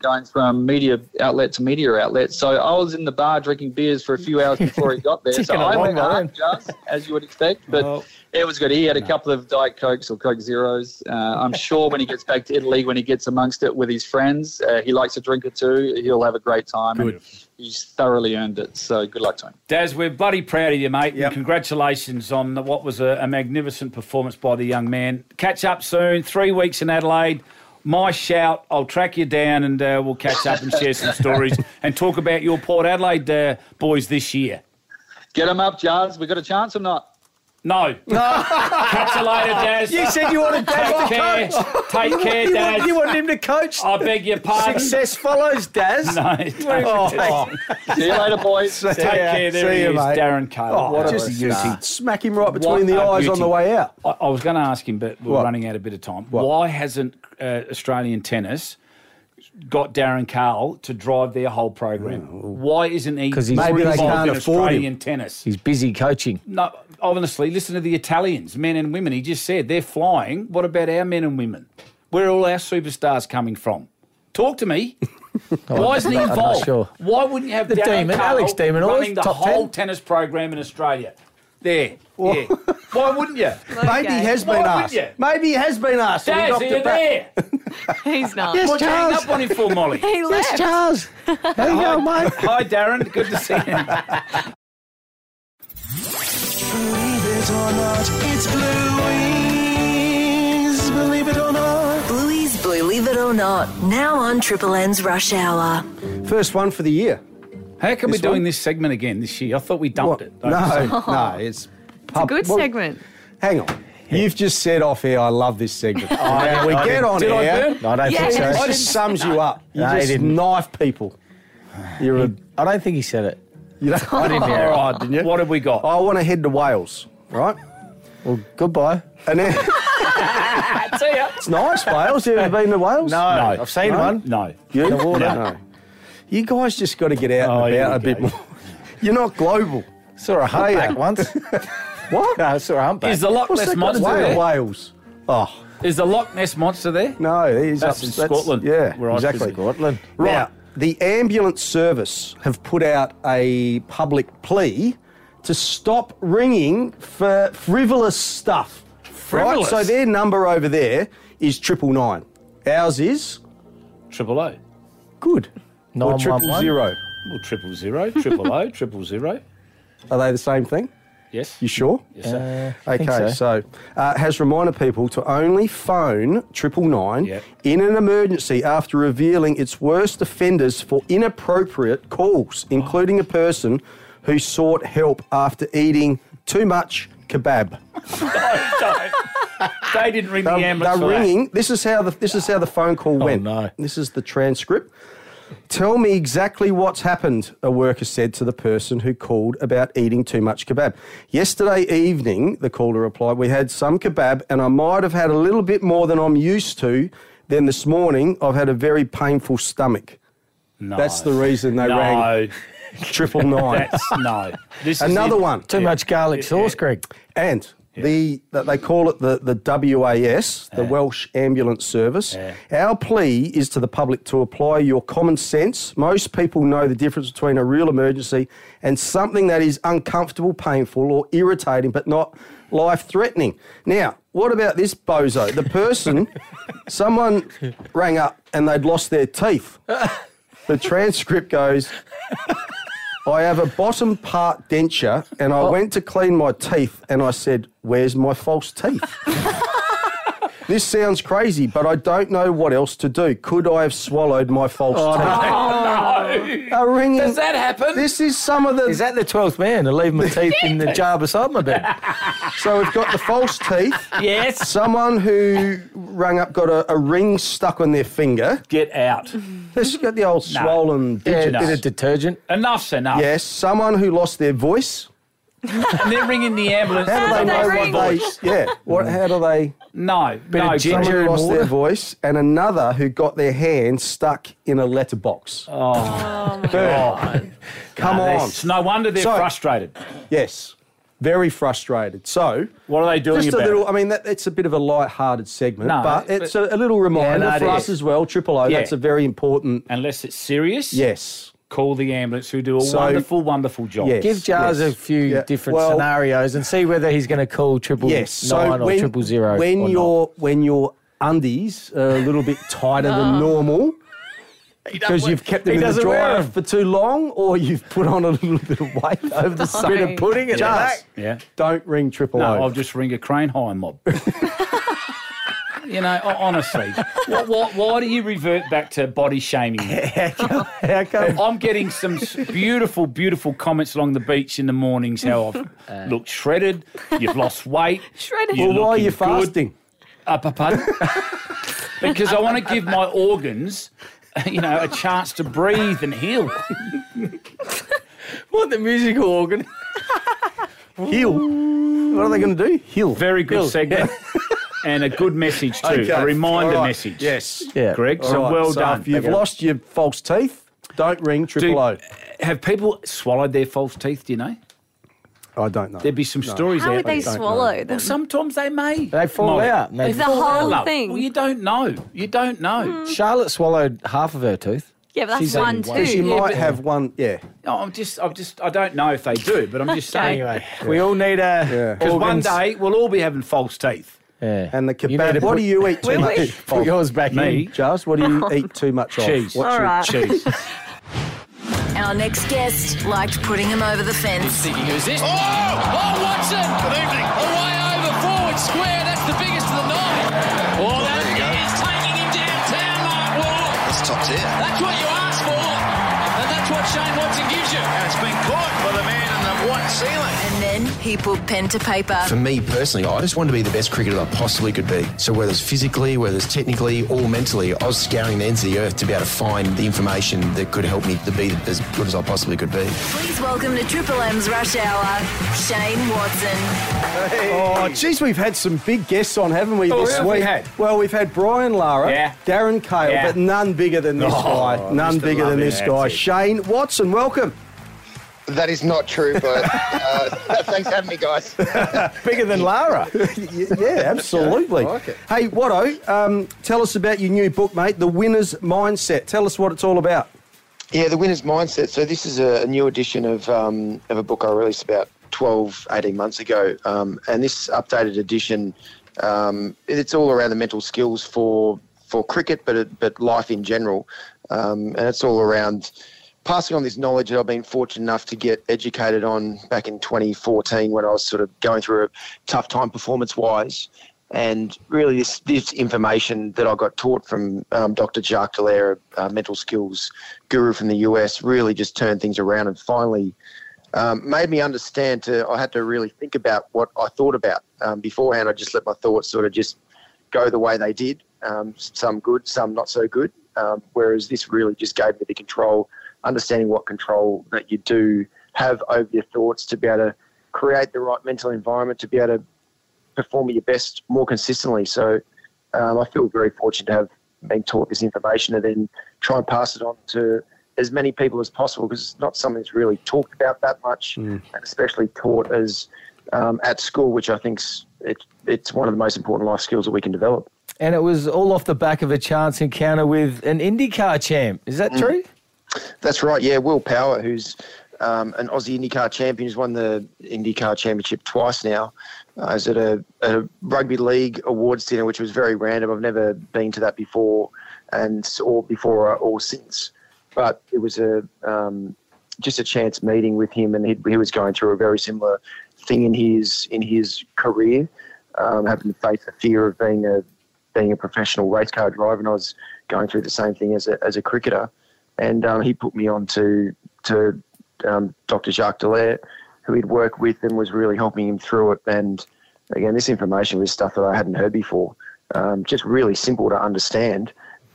going from media outlet to media outlet. So I was in the bar drinking beers for a few hours before he got there. [laughs] so I went hard, just as you would expect, but. Well, It was good. He had a couple of Diet Cokes or Coke Zeros. Uh, I'm sure when he gets back to Italy, when he gets amongst it with his friends, uh, he likes a drink or two. He'll have a great time. And he's thoroughly earned it. So good luck to him. Daz, we're bloody proud of you, mate. And congratulations on the, what was a, a magnificent performance by the young man. Catch up soon. Three weeks in Adelaide. My shout. I'll track you down and uh, we'll catch up and share some [laughs] stories and talk about your Port Adelaide uh, boys this year. Get him up, Jars. We got a chance or not? No. No. Catch you later, Daz. You said you wanted Daz to care. coach. Take care, You Daz. want, you want him to coach? I beg your pardon. Success follows, Daz. No, Oh, don't. [laughs] See you later, boys. [laughs] Take care. There See he you, is, mate. Darren Cahill. Oh, What a just star. smack him right between What the a eyes on the way out. I, I was going to ask him, but we're What? running out a bit of time. What? Why hasn't uh, Australian tennis got Darren Cahill to drive their whole program? Why isn't he 'Cause he's- more Maybe they involved can't in afford him. Australian tennis? He's busy coaching. No, honestly, listen to the Italians, men and women. He just said they're flying. What about our men and women? Where are all our superstars coming from? Talk to me. [laughs] Why isn't he involved? sure. Why wouldn't you have The Darren Demon, Carl Alex Demon, running the top whole 10? tennis program in Australia? There. Yeah. Why wouldn't you? [laughs] Maybe he has Why been wouldn't asked. you? Maybe he has been asked. and we Daz, knocked are it you back. there? [laughs] He's not. Yes, What you hang Charles. up on him for, Molly? He left. Charles. How you going, mate? [laughs] Hi, Darren. Good to see you. Believe it or not, it's Bluey's. Believe it or not. Bluey's Believe It or Not, now on Triple M's Rush Hour. First one for the year. How come we're doing one? this segment again this year? I thought we dumped What? it. No, no, it's [laughs] It's a good segment. Hang on. You've just said off here, I love this segment. [laughs] Oh, now we I get didn't- on did I air. burn? No, I don't Yes. think It so. just sums you up. You No, just knife people. You're a. I don't think he said it. You don't, I didn't hear All it. right, didn't you? what have we got? I want to head to Wales, right? Well, goodbye. And then [laughs] See ya. it's nice, Wales. You ever been to Wales? No, I've seen No? one. No. You? The water. No. You guys just got to get out Oh, and about we a bit more. You're not global. Saw a Hey, humpback once. [laughs] What? no, I saw a humpback. Is the Loch Ness that got to monster do there? Wales? Oh, Is the Loch Ness monster there? no. He's That's up, in Scotland, Yeah, where exactly. Scotland. Right. Right. the ambulance service have put out a public plea to stop ringing for frivolous stuff. Frivolous? Right? So their number over there is triple nine. Ours is Triple O. good. Or triple 911? zero. Well, triple zero, [laughs] triple O, triple zero. Are they the same thing? Yes. You sure? Yes, sir. I think Okay, so. so, uh, has reminded people to only phone triple nine Yep. in an emergency after revealing its worst offenders for inappropriate calls, including a person who sought help after eating too much kebab. [laughs] they didn't ring the They're, ambulance. they're for that. ringing. This is how the this is how the phone call went. no. This is the transcript. Tell me exactly what's happened, a worker said to the person who called about eating too much kebab. Yesterday evening, the caller replied, we had some kebab and I might have had a little bit more than I'm used to. Then this morning, I've had a very painful stomach. No. That's the reason they no. rang triple nine. That's no. This is Another it. one. Too much garlic sauce, Greg. And the that they call it the, the WAS, the Welsh Ambulance Service. Our plea is to the public to apply your common sense. Most people know the difference between a real emergency and something that is uncomfortable, painful, or irritating, but not life threatening. Now, what about this bozo? The person, [laughs] someone rang up and they'd lost their teeth. The transcript goes, I have a bottom part denture, and I Oh. went to clean my teeth, and I said, "Where's my false teeth?" [laughs] this sounds crazy, but I don't know what else to do. Could I have swallowed my false Oh, teeth? no. A ringing. Does that happen? This is some of the. Is that the twelfth man to leave my teeth in the jar beside my bed? So we've got the false teeth. Yes. Someone who rang up got a, a ring stuck on their finger. Get out. This got the old No. swollen Yeah, digits. bit of detergent. Enough's enough. Yes, someone who lost their voice. And they're ringing the ambulance. How do they know what they? Yeah. What? How do they? No. Bit no. of ginger Someone lost their voice, and another who got their hand stuck in a letterbox. Oh, oh God. Come No, on. It's no wonder they're So- frustrated. Yes, very frustrated. So, What are they doing just a about little. it? I mean, that, it's a bit of a light-hearted segment, No, but it's a, a little reminder no, for us is. as well. Triple O. Yeah. That's a very important. Unless it's serious, Yes. Call the ambulance who do a So- wonderful, wonderful job. Yes. Give Jars yes. a few Yeah, different well- scenarios and see whether he's going to call triple Yes. So nine or when, triple zero. when or your when your undies are a little bit tighter than [laughs] normal. Because you've kept them in the doesn't wear dryer 'em. for too long, or you've put on a little bit of weight over the not. summer. Bit of pudding at the Just. Yeah. Don't ring triple No, O. I'll just ring a crane high mob. [laughs] you know, honestly, what, what, why do you revert back to body shaming? [laughs] How come? I'm getting some beautiful, beautiful comments along the beach in the mornings. How I've looked shredded. You've lost weight. [laughs] Shredded. You're well, why are you good. fasting? Uh, pa- pardon? [laughs] because I want to give my organs, you know, a chance to breathe and heal. What the musical organ? Heal. What are they going to do? Heal. Very good Heal. segment. And a good message too, Okay. a reminder All right. message. Yes. Yeah. Greg. All So right, well so done. If you've Okay. lost your false teeth, don't ring triple O. Have people swallowed their false teeth? Do you know? I don't know. There'd be some stories How out would they swallow them? Well, sometimes they may. They fall Molly. out. and they- The whole Love. thing. Well, you don't know. You don't know. Hmm. Charlotte swallowed half of her tooth. Yeah, but that's She's one eaten too. She Yeah, might but- have one. Yeah. No, I'm just, I'm just, I don't know if they do, but I'm just [laughs] saying. Anyway, we all need a. Yeah. Because one day we'll all be having false teeth. Yeah. And the You kebab. to What put- do you eat too Will we? much? Put yours back Me? in. Just what do you eat too much of? Cheese. What's All your- right. Cheese. [laughs] Our next guest liked putting him over the fence. Thinking who's this? Oh! Oh, Watson! Good evening. Away over forward square. That's the biggest of the night. Oh, oh that is taking him downtown, Mark Waugh. That's top tier. That's what you asked for. And that's what Shane Watson gives you. And it's been caught by the man in the white ceiling. And then he put pen to paper. For me personally, I just wanted to be the best cricketer I possibly could be. So whether it's physically, whether it's technically, or mentally, I was scouring the ends of the earth to be able to find the information that could help me to be as good as I possibly could be. Please welcome to Triple M's Rush Hour, Shane Watson. Oh, geez, we've had some big guests on, haven't we, Oh, this who have we week? had? Well, we've had Brian Lara, Yeah. Darren Cahill, Yeah. but none bigger than this Oh, guy. None Mr. bigger than this guy. it. Shane Watson, welcome. That is not true, but [laughs] uh, [laughs] thanks for having me, guys. [laughs] Bigger than Lara. yeah, absolutely. Like. Hey, Watto, um, tell us about your new book, mate, The Winner's Mindset. Tell us what it's all about. Yeah, the winner's mindset. So this is a, new edition of um, of a book I released about 12, 18 months ago, um, and this updated edition, um, it's all around the mental skills for for cricket, but it, but life in general, um, and it's all around passing on this knowledge that I've been fortunate enough to get educated on back in 2014 when I was sort of going through a tough time performance wise. And really, this, this information that I got taught from um, Dr. Jacques Dallaire, a mental skills guru from the US, really just turned things around and finally um, made me understand to I had to really think about what I thought about. Um, beforehand, I just let my thoughts sort of just go the way they did, um, some good, some not so good. Um, whereas this really just gave me the control, understanding what control that you do have over your thoughts to be able to create the right mental environment to be able to perform at your best more consistently. So um, I feel very fortunate to have been taught this information and then try and pass it on to as many people as possible because it's not something that's really talked about that much and especially taught as um, at school, which I think it, it's one of the most important life skills that we can develop. And it was all off the back of a chance encounter with an IndyCar champ. Is that Mm. true? That's right. Yeah, Will Power, who's um, an Aussie IndyCar champion, who's won the IndyCar championship twice now. Uh, I was at a, a rugby league awards dinner, which was very random. I've never been to that before, and or before or since. But it was a um, just a chance meeting with him, and he, he was going through a very similar thing in his in his career, um, having to face the fear of being a being a professional race car driver, and I was going through the same thing as a as a cricketer, and um, he put me on to to um, Dr. Jacques Dallaire, who he'd worked with and was really helping him through it. And again, this information was stuff that I hadn't heard before, um, just really simple to understand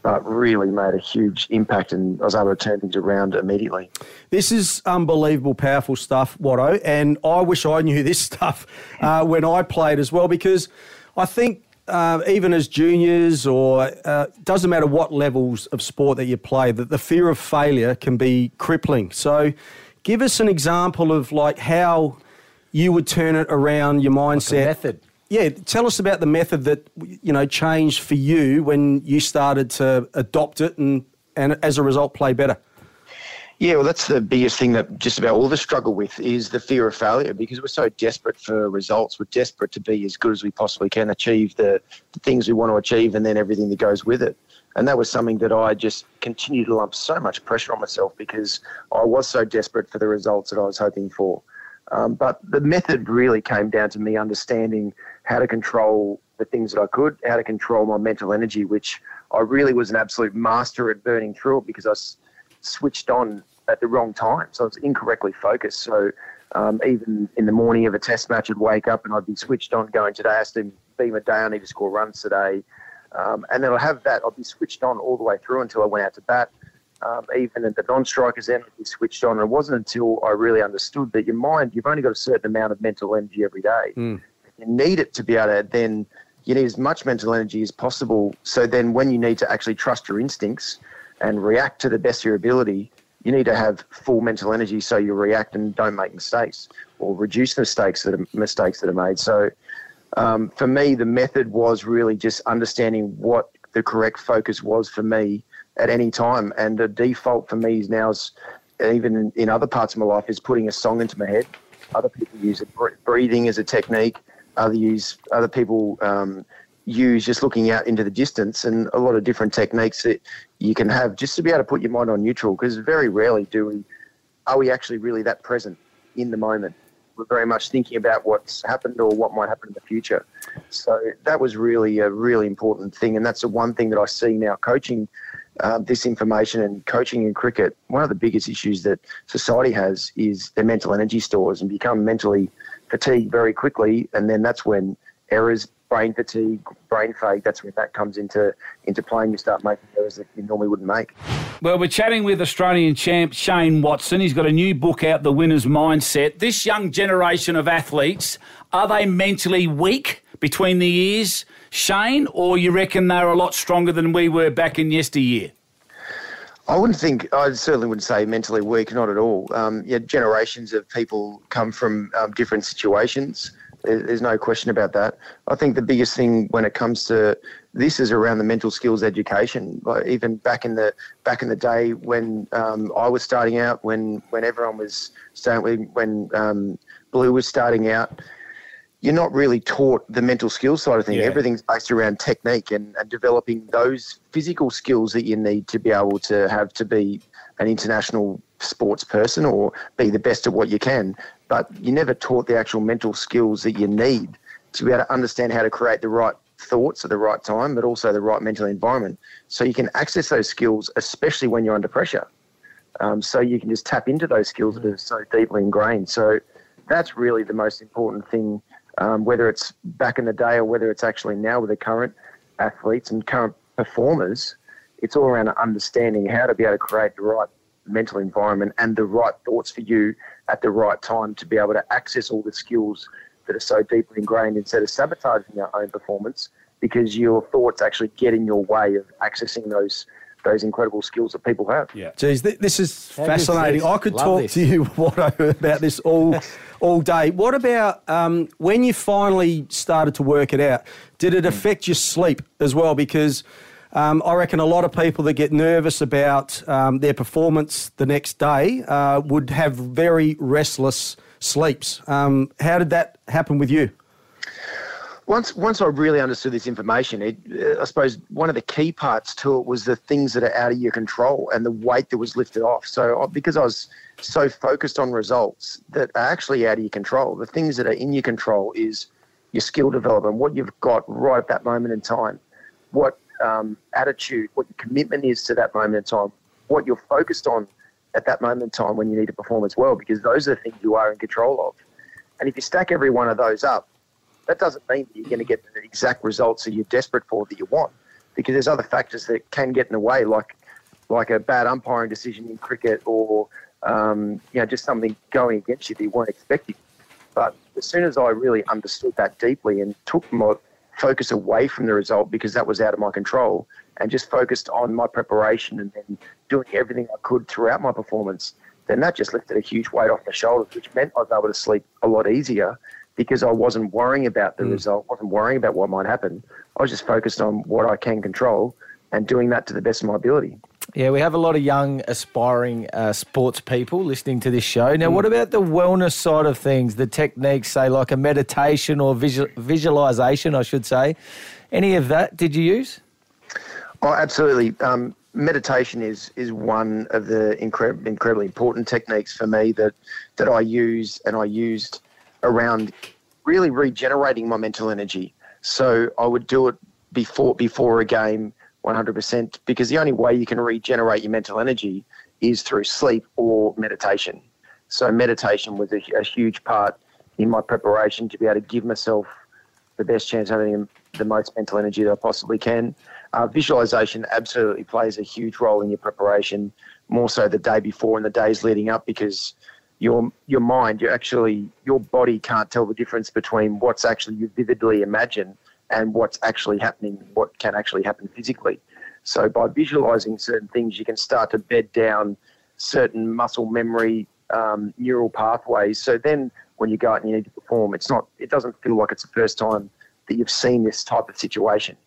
but really made a huge impact and I was able to turn things around immediately. This is unbelievable, powerful stuff, Watto, and I wish I knew this [laughs] stuff uh, when I played as well because I think uh, even as juniors or uh, doesn't matter what levels of sport that you play, that the fear of failure can be crippling. So give us an example of like how you would turn it around your mindset. Like method yeah, tell us about the method that you know changed for you when you started to adopt it and and as a result play better. Yeah, well, that's the biggest thing that just about all of us struggle with is the fear of failure because we're so desperate for results. We're desperate to be as good as we possibly can, achieve the, the things we want to achieve, and then everything that goes with it. And that was something that I just continued to lump so much pressure on myself because I was so desperate for the results that I was hoping for. Um, but the method really came down to me understanding how to control the things that I could, how to control my mental energy, which I really was an absolute master at burning through it because I switched on at the wrong time. So I was incorrectly focused. So um, even in the morning of a test match, I'd wake up and I'd be switched on going, today has to be my day, I need to score runs today. Um, and then I'd have that, I'd be switched on all the way through until I went out to bat um, even at the non-strikers end, I'd be switched on. And it wasn't until I really understood that your mind, you've only got a certain amount of mental energy every day. Mm. You need it to be able to then, you need as much mental energy as possible. So then when you need to actually trust your instincts and react to the best of your ability, you need to have full mental energy so you react and don't make mistakes or reduce mistakes that are, mistakes that are made. So um, for me, the method was really just understanding what the correct focus was for me at any time. And the default for me is now, is, even in, in, other parts of my life, is putting a song into my head. Other people use it, breathing as a technique. Other use other people um, use just looking out into the distance, and a lot of different techniques that you can have just to be able to put your mind on neutral. Because very rarely do we are we actually really that present in the moment. We're very much thinking about what's happened or what might happen in the future. So that was really a really important thing, and that's the one thing that I see now coaching uh, this information and coaching in cricket, one of the biggest issues that society has is their mental energy stores and become mentally fatigued very quickly. And then that's when errors, brain fatigue, brain fade, that's when that comes into, into play, and You start making errors that you normally wouldn't make. Well, we're chatting with Australian champ Shane Watson. He's got a new book out, The Winner's Mindset. This young generation of athletes, are they mentally weak between the ears? Shane, or you reckon they're a lot stronger than we were back in yesteryear? I wouldn't think, I certainly wouldn't say mentally weak, not at all. Um, yeah, generations of people come from um, different situations. There's no question about that. I think the biggest thing when it comes to this is around the mental skills education. Like even back in the back in the day when um, I was starting out, when when everyone was starting, when um, Blue was starting out, you're not really taught the mental skills side of things. Yeah. Everything's based around technique and, and, developing those physical skills that you need to be able to have to be an international sports person or be the best at what you can. But you're never taught the actual mental skills that you need to be able to understand how to create the right thoughts at the right time, but also the right mental environment. So you can access those skills, especially when you're under pressure. Um, so you can just tap into those skills that are so deeply ingrained. So that's really the most important thing um, whether it's back in the day or whether it's actually now with the current athletes and current performers, it's all around understanding how to be able to create the right mental environment and the right thoughts for you at the right time to be able to access all the skills that are so deeply ingrained instead of sabotaging your own performance because your thoughts actually get in your way of accessing those those incredible skills that people have. Yeah. Geez, th- this is fascinating. I could Love talk this. to you, [laughs] Watto, about this all all day. What about um, when you finally started to work it out? Did it affect your sleep as well? Because um, I reckon a lot of people that get nervous about um, their performance the next day uh, would have very restless sleeps. Um, how did that happen with you? once once I really understood this information, it, uh, I suppose one of the key parts to it was the things that are out of your control and the weight that was lifted off. So uh, because I was so focused on results that are actually out of your control, the things that are in your control is your skill development, what you've got right at that moment in time, what um, attitude, what your commitment is to that moment in time, what you're focused on at that moment in time when you need to perform as well, because those are the things you are in control of. And if you stack every one of those up, that doesn't mean that you're going to get the exact results that you're desperate for that you want, because there's other factors that can get in the way, like like a bad umpiring decision in cricket, or um, you know just something going against you that you weren't expecting. But as soon as I really understood that deeply and took my focus away from the result because that was out of my control, and just focused on my preparation and then doing everything I could throughout my performance, then that just lifted a huge weight off my shoulders, which meant I was able to sleep a lot easier because I wasn't worrying about the Mm. result, wasn't worrying about what might happen. I was just focused on what I can control and doing that to the best of my ability. Yeah, we have a lot of young, aspiring uh, sports people listening to this show. Now, what about the wellness side of things, the techniques, say like a meditation or visual, visualization, I should say? Any of that did you use? Oh, absolutely. Um, meditation is is one of the incre- incredibly important techniques for me that that I use and I used around really regenerating my mental energy. So I would do it before before a game, 100%, because the only way you can regenerate your mental energy is through sleep or meditation. So meditation was a, a huge part in my preparation to be able to give myself the best chance of having the most mental energy that I possibly can. Uh, visualization absolutely plays a huge role in your preparation, more so the day before and the days leading up, because your your mind, you actually your body can't tell the difference between what's actually you vividly imagine and what's actually happening, what can actually happen physically. So by visualizing certain things, you can start to bed down certain muscle memory um, neural pathways. So then when you go out and you need to perform, it's not it doesn't feel like it's the first time that you've seen this type of situation.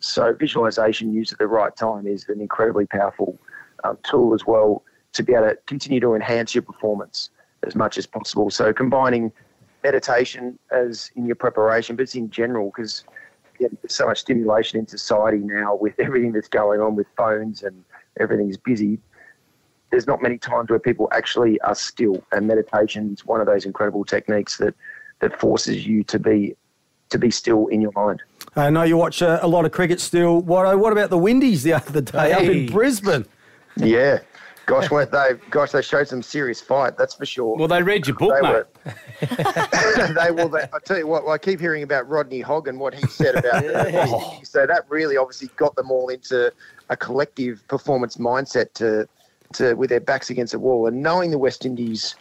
So visualization used at the right time is an incredibly powerful um, tool as well to be able to continue to enhance your performance as much as possible. So combining meditation as in your preparation, but it's in general because there's so much stimulation in society now with [laughs] everything that's going on with phones and everything's busy. There's not many times where people actually are still, and meditation is one of those incredible techniques that that forces you to be to be still in your mind. I know you watch uh, a lot of cricket still. What, what about the Windies the [laughs] other day up in Brisbane? Yeah. Gosh, weren't they? Gosh, they showed some serious fight. That's for sure. Well, they read your book, they mate. Were, [laughs] they will. They, I tell you what. I keep hearing about Rodney Hogg and what he said about the West So that really obviously got them all into a collective performance mindset to, to with their backs against the wall. And knowing the West Indies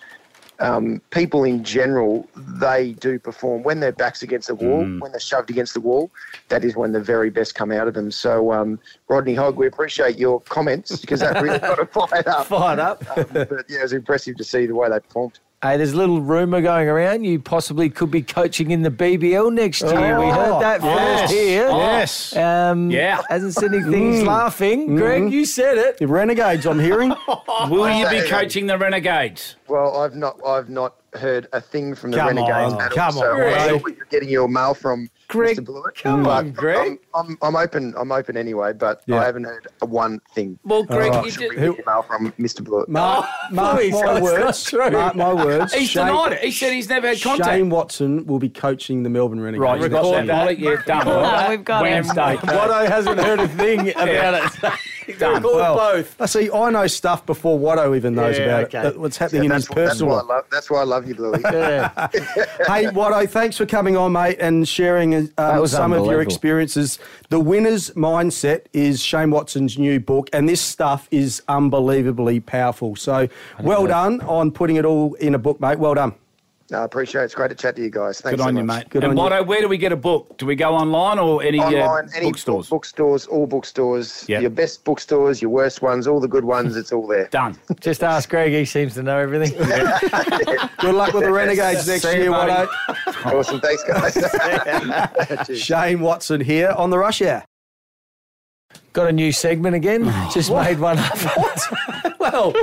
um, people in general, they do perform when their backs against the wall, Mm. when they're shoved against the wall. That is when the very best come out of them. So, um, Rodney Hogg, we appreciate your comments because that really got it [laughs] fired up. Fired up. Um, but yeah, it was impressive to see the way they performed. Hey, there's a little rumour going around. You possibly could be coaching in the BBL next year. we heard that yes, first here. yes. Um, Yeah. Hasn't said anything. He's Mm. laughing. Greg, Mhm. you said it. The Renegades, I'm hearing. [laughs] Will you be coaching the Renegades? Well, I've not, I've not heard a thing from the Come Renegades on, at all. come so on, I'm Greg. sure where you're getting your mail from, Greg, Mr. Come But on, Greg. I'm, I'm, I'm open. I'm open anyway, but Yeah. I haven't heard one thing. Well, Greg, All you Should did, we get your mail from Mr. Blewett? Mark, oh, mark please, my words. Mark my [laughs] words. he's Shane- denied it. He said he's never had contact. Shane Watson will be coaching the Melbourne Renegades. right, we've got year. that. Molly. Yeah, done. Oh, we've got it. Wednesday. Watto hasn't heard a thing [laughs] about it. [laughs] Done. Well, both. I see. I know stuff before Watto even knows Yeah, about okay. it. that- What's happening Yeah, in that's, his wh- that's personal why I life. love. That's why I love you, Bluey. Yeah. [laughs] hey, Watto, thanks for coming on, mate, and sharing um, some of your experiences. The Winner's Mindset is Shane Watson's new book, and this stuff is unbelievably powerful. So, well done on putting it all in a book, mate. Well done. No, I appreciate it. It's great to chat to you guys. Thanks Good on so you, much. mate. Good and on you. Watto, where do we get a book? Do we go online or any uh, Online, any bookstores? bookstores, all bookstores. Yeah. Your best bookstores, your worst ones, all the good ones. It's all there. Done. [laughs] Just ask Greg. He seems to know everything. [laughs] [laughs] Good luck with the Renegades next See year, buddy. Watto. awesome. Thanks, guys. Shane Watson here on the Rush Hour. Got a new segment again. Just made one up. well,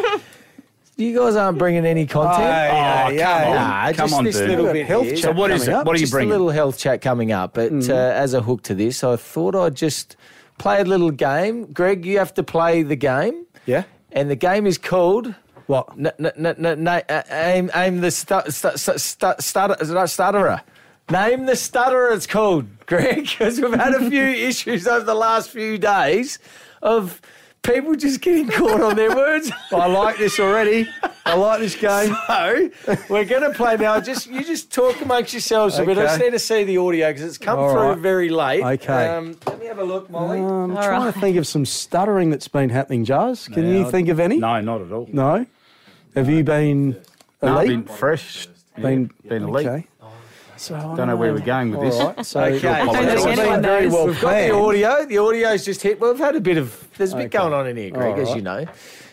You guys aren't bringing any content. Oh, hey, come hey. on. Nah, Come just on, this dude. little bit health here. chat So what is it? up. What are you just bringing? a little health chat coming up. But uh, as a hook to this, I thought I'd just play a little game. Greg, you have to play the game, Yeah. and the game is called. What? N- n- n- uh, aim, aim the stu- stu- stu- stu- stutter- is it stutterer. Name the stutterer. It's called [laughs] Greg, because we've had a few [laughs] issues over the last few days of people just getting caught on their words. [laughs] I like this already. I like this game. [laughs] So we're going to play now. Just you just talk amongst yourselves a bit. I just need to see the audio because it's come All through right. very late. Okay. Um, let me have a look, Molly. I'm trying to think of some stuttering that's been happening, Jars. Can you think of any? No, not at all. No? Have you been No, I've been fresh. Been, been elite. Okay. So, Don't know where we're going with this. All right. So Okay. it's I don't been think very well We've got planned. the audio. The audio's just hit. Well, we've had a bit of. There's a bit Okay. going on in here, Greg, All as you know.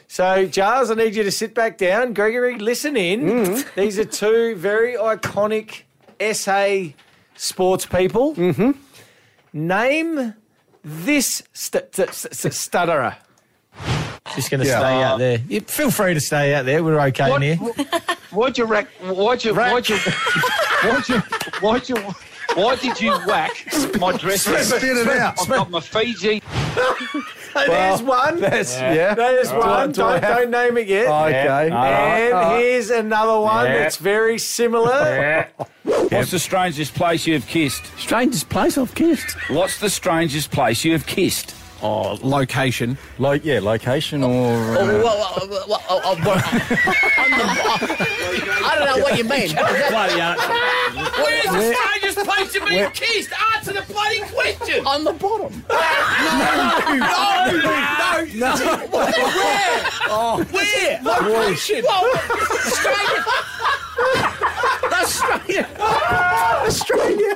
So, Giles, I need you to sit back down. Gregory, listen in. Mm. These are two very iconic SA sports people. Mm-hmm. Name this st- st- st- stutterer. Just going to Yeah. stay out there. You feel free to stay out there. We're okay What, in here. why'd you rack? Why'd you? Why'd you? Why'd you? Why'd you? Why did you whack my dress? Spit it out. I've got my Fiji. [laughs] there's one. That's, yeah. There's Do I- one. do I Don't, have- don't name it yet. Okay. Yeah. And All right. here's another one Yeah. that's very similar. What's the strangest place you've kissed? Strangest place I've kissed. What's the strangest place you've kissed? Oh, location. Like, yeah, location or. Oh, uh, well, well, well, well, oh, oh, well, on the- I don't know what you mean. Bloody answer. Where's the strangest place you've been kissed? Answer the bloody question. On the bottom. [laughs] No, no, no, no. Where? Oh. Where? Location. Well, strangest. Australia. Australia.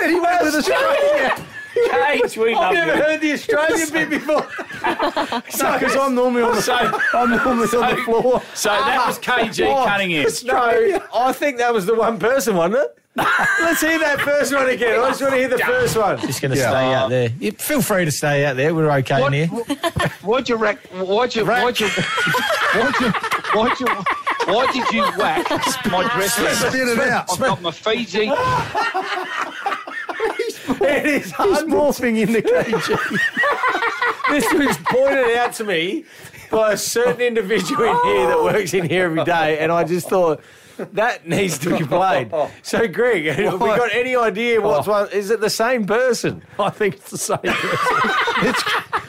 then he went with Australia. Cage, we I've love never you. heard the Australian [laughs] bit before. [laughs] Because I'm normally on the, So- I'm normally on the floor. So that was KG Oh, Cunningham. No, I think that was the one person, wasn't it? [laughs] Let's hear that first one again. I just want to hear the first one. Just going to Yeah. stay out there. You feel free to stay out there. We're okay What, in here. why'd you rack? Why'd you? Why'd you? Why'd you? Why'd you? Why did you whack my dress? Spit it out. I've got my Fiji. It is He's hard. morphing into KG. [laughs] This was pointed out to me by a certain individual in here that works in here every day, and I just thought that needs to be played. So, Greg, have we got any idea what's one? Is it the same person? I think it's the same person.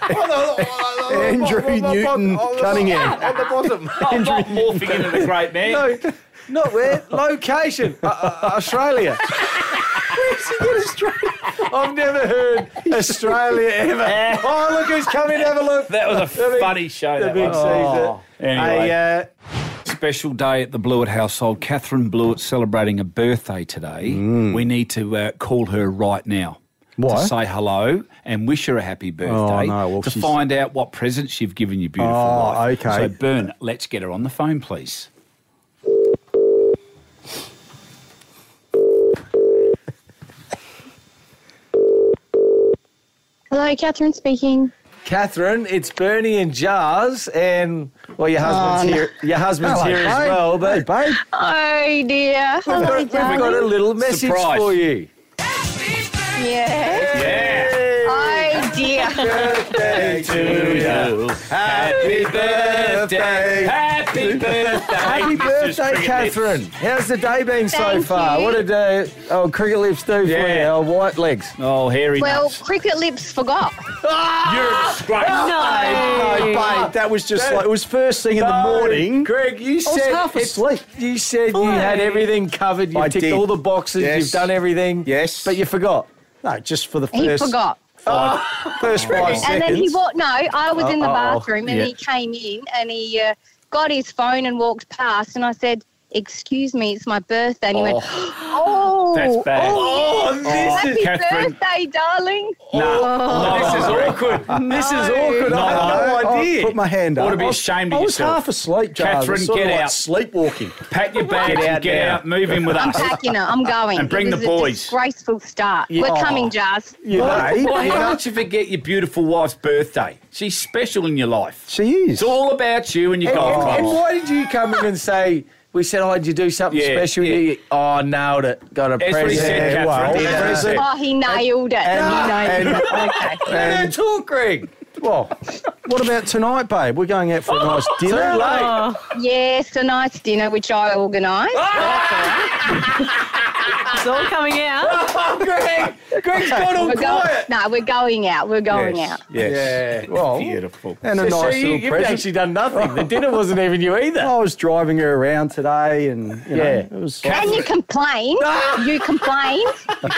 [laughs] Andrew Newton Cunningham. On the bottom. [laughs] I'm not morphing into the great man. No, not where. Location. Uh, uh, Australia. Where's he get Australia? I've never heard Australia ever. [laughs] Oh, look who's coming. Have a look. That was a The big- funny show. The That big was. Caesar. Anyway. Hey, uh, Special day at the Blewett household. Katheryn Blewett celebrating a birthday today. We need to uh, call her right now. Why? To say hello and wish her a happy birthday. Oh, no, well, to she's- find out what presents you've given your beautiful Oh, wife. okay. So, Bern, let's get her on the phone, please. Hello, Katheryn speaking. Katheryn, it's Bernie and Jars, and well, your husband's Oh, no. here. Your husband's Hello, here as babe. well, but Hey, babe. Oh dear. we've got, we've got a little message Surprise. for you. Yeah. Yeah. Oh dear. Happy birthday to you. Happy birthday. Happy birthday. Happy birthday, Happy birthday, Katheryn. How's the day been so Thank far? you. What did uh, oh, Cricket Lips do for Yeah. you? Oh, white legs. Oh, hairy Well, nuts. Cricket Lips forgot. [laughs] You're a disgrace. No, babe, that was just like, it was first thing in the morning. Greg, you I was said half asleep. You said you had everything covered. You I ticked did. all the boxes. Yes. You've done everything. Yes. but you forgot. No, just for the He first forgot. five, [laughs] first five seconds. And then he walked. No, I was in the Uh-oh. bathroom and Yeah. he came in and he uh, got his phone and walked past. And I said, excuse me, it's my birthday. And he went, oh, oh That's oh, bad. Oh, Oh, this happy is- Katheryn. birthday, darling. No, oh. no, this is awkward. This is awkward. I had no I'll idea. put my hand up. Ought to be I was- ashamed of I was yourself. half asleep, Charles. Katheryn, I was sort of get like out. Sleepwalking. Pack your bag Get and out get now. out. Move in with I'm us. packing it. I'm going. And bring It the boys. A disgraceful start. Yeah. We're Oh. coming, Jars. You Why, know, why you know, can't you forget your beautiful wife's birthday? She's special in your life. she is. It's all about you and your And, golf and- and why did you come in and say? We said, "Oh, did you do something Yeah, special?" yeah. You, oh, nailed it. Got a That's what he present. said, Yeah, well, yeah. That's. Oh, he nailed it. and- he nailed and- it. Okay. [laughs] And talk, Greg. Well, what about tonight, babe? We're going out for a nice dinner. Too late. Yes, a nice dinner which I organised. [laughs] it's all coming out. Oh, [laughs] Greg. Greg's gone all We're go- quiet. no, we're going out. We're going Yes, out. yes. Yeah. Well, Beautiful. and a So, nice you, little you've present. actually done nothing. The dinner wasn't even you either. I was driving her around today, and you know, Yeah. it was. And you complained. you complained.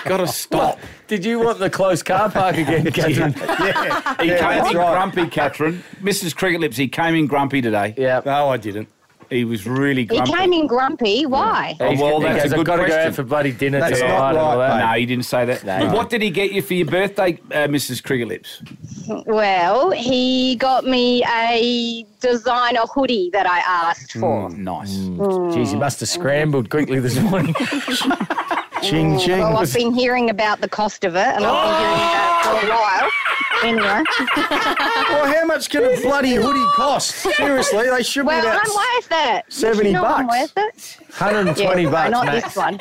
Got to stop. Did you want the close car park again, [laughs] Katheryn? yeah, He yeah, came that's in right. grumpy, Katheryn. Mrs. Cricket Lips, he came in grumpy today. yeah. No, I didn't. He was really He came in grumpy. Why? Oh, well, he that's goes, a I've good got to go out for bloody dinner That's tonight. not and all right, that. No, he didn't say that. No. What did he get you for your birthday, uh, Mrs. Cricket Lips? Well, he got me a designer hoodie that I asked for. Mm, nice. Mm. Mm. Jeez, he must have scrambled quickly this morning. [laughs] Ching ching. Well, I've been hearing about the cost of it, and I've been hearing about it for a while. Anyway, [laughs] well, how much can a bloody hoodie cost? [laughs] Seriously, they should well, be about. I'm worth it. 70 you know I'm bucks. worth it. 120 Yeah, bucks, no, not max. this one.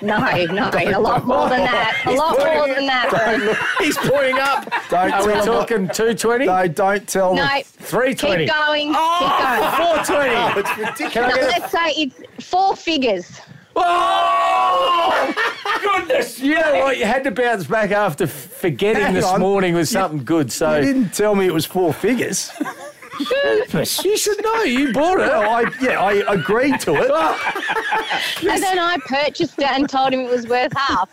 No, no, [laughs] a lot more than that. A lot more than that. He's pointing up. Don't Are we tell them talking 220? No, don't tell No, them. 320. keep going. Oh, keep going. 420. It's ridiculous. No, let's say it's four figures. Oh! Goodness! You know what? You had to bounce back after forgetting Hang this on. morning was something good. So You didn't tell me it was four figures. You should know. You bought it. I, yeah, I agreed to it. [laughs] And then I purchased it and told him it was worth half.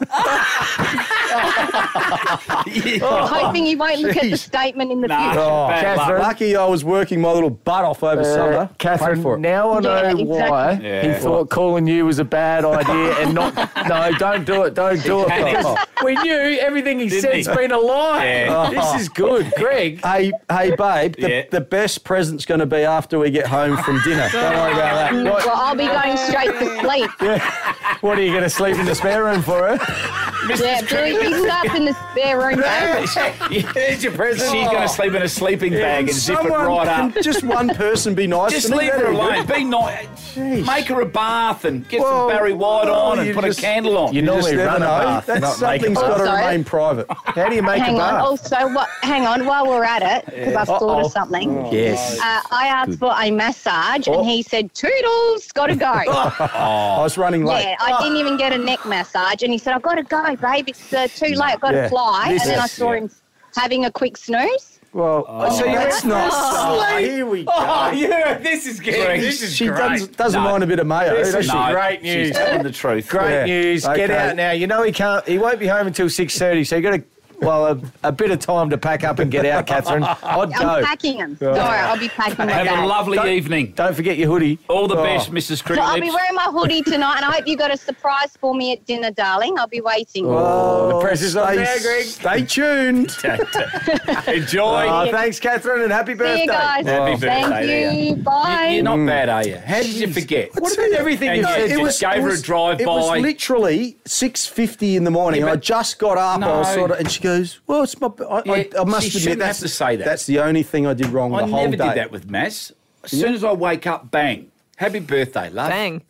Hoping he won't look at the Jeez. statement in the Nah. future. Oh, Bad luck. Katheryn. lucky I was working my little butt off over Uh, summer. Pay Katheryn, for it. now I know Yeah, exactly. why Yeah. he thought calling you was a bad idea and not. No, don't do it. Don't do it. Because we knew everything he Didn't said's he? been a lie. Yeah. This is good, Greg. Hey, hey, babe. The, Yeah. the best present's going to be after we get home from dinner. Don't worry about that. Well, I'll be going straight to sleep. [laughs] What are you going to sleep in the spare room for? Her? Yeah, Billy, you start in the spare room. [laughs] babe. Here's your present. She's going to sleep in a sleeping bag and zip it Someone- right up. just one person be nice Just leave her alone. Be nice. Jeez. Make her a bath and get Well, some Barry White well, on and put just- a candle on. You You just normally never run a know. bath, That's, not make a something's got to remain private. How do you make Hang a on. bath? Also, what, hang on. While we're at it, because I've thought of something. Yes. Uh, I asked for a massage, Oh. and he said, "Toodles, got to go." [laughs] I was running late. Yeah, I didn't even get a neck massage, and he said, "I've got to go, babe. It's uh, too late. I've got to Yeah. fly." This and then I is- saw him having a quick snooze. Well, so you that's went- not. Oh, Oh, here we go. Oh, yeah, this is good. Greg, This is she great. doesn't, doesn't No. mind a bit of mayo, This does is she? No, great news. She's telling the truth. Great Yeah. news. Get Okay. out now. You know he can't. He won't be home until six thirty. So you got to. Well, a, a bit of time to pack up and get out, Katheryn. [laughs] I'd I'm go. packing him. Don't worry, I'll be packing my Have a bag. lovely Don't- evening. Don't forget your hoodie. All the Oh. best, Mrs. So I'll be wearing my hoodie [laughs] tonight, and I hope you got a surprise for me at dinner, darling. I'll be waiting. Oh, oh the pressure's on stay, now, Greg. Stay tuned. [laughs] Enjoy. Oh, thanks, Katheryn, and happy birthday. See you guys. Happy oh. Thank birthday you. Bye. You're not mm. bad, are you? How did you forget? What about everything And you you said? just it was, gave it her a drive by. It was literally six fifty in the morning. Yeah, I just got up. I was No. sort of, and she goes, "Well, it's my." I, Yeah, I, I must she admit, that's, have to say that. That's the only thing I did wrong I the whole day. I never did that with Mass. As soon as I wake up, bang. Happy birthday, love. Bang.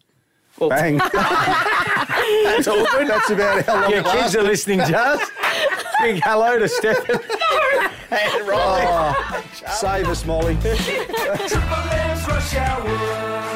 Well, Bang. [laughs] that's all good. That's about how long Your it kids are listening, just. Big hello to Stefan. [laughs] Oh, save us, Molly. [laughs]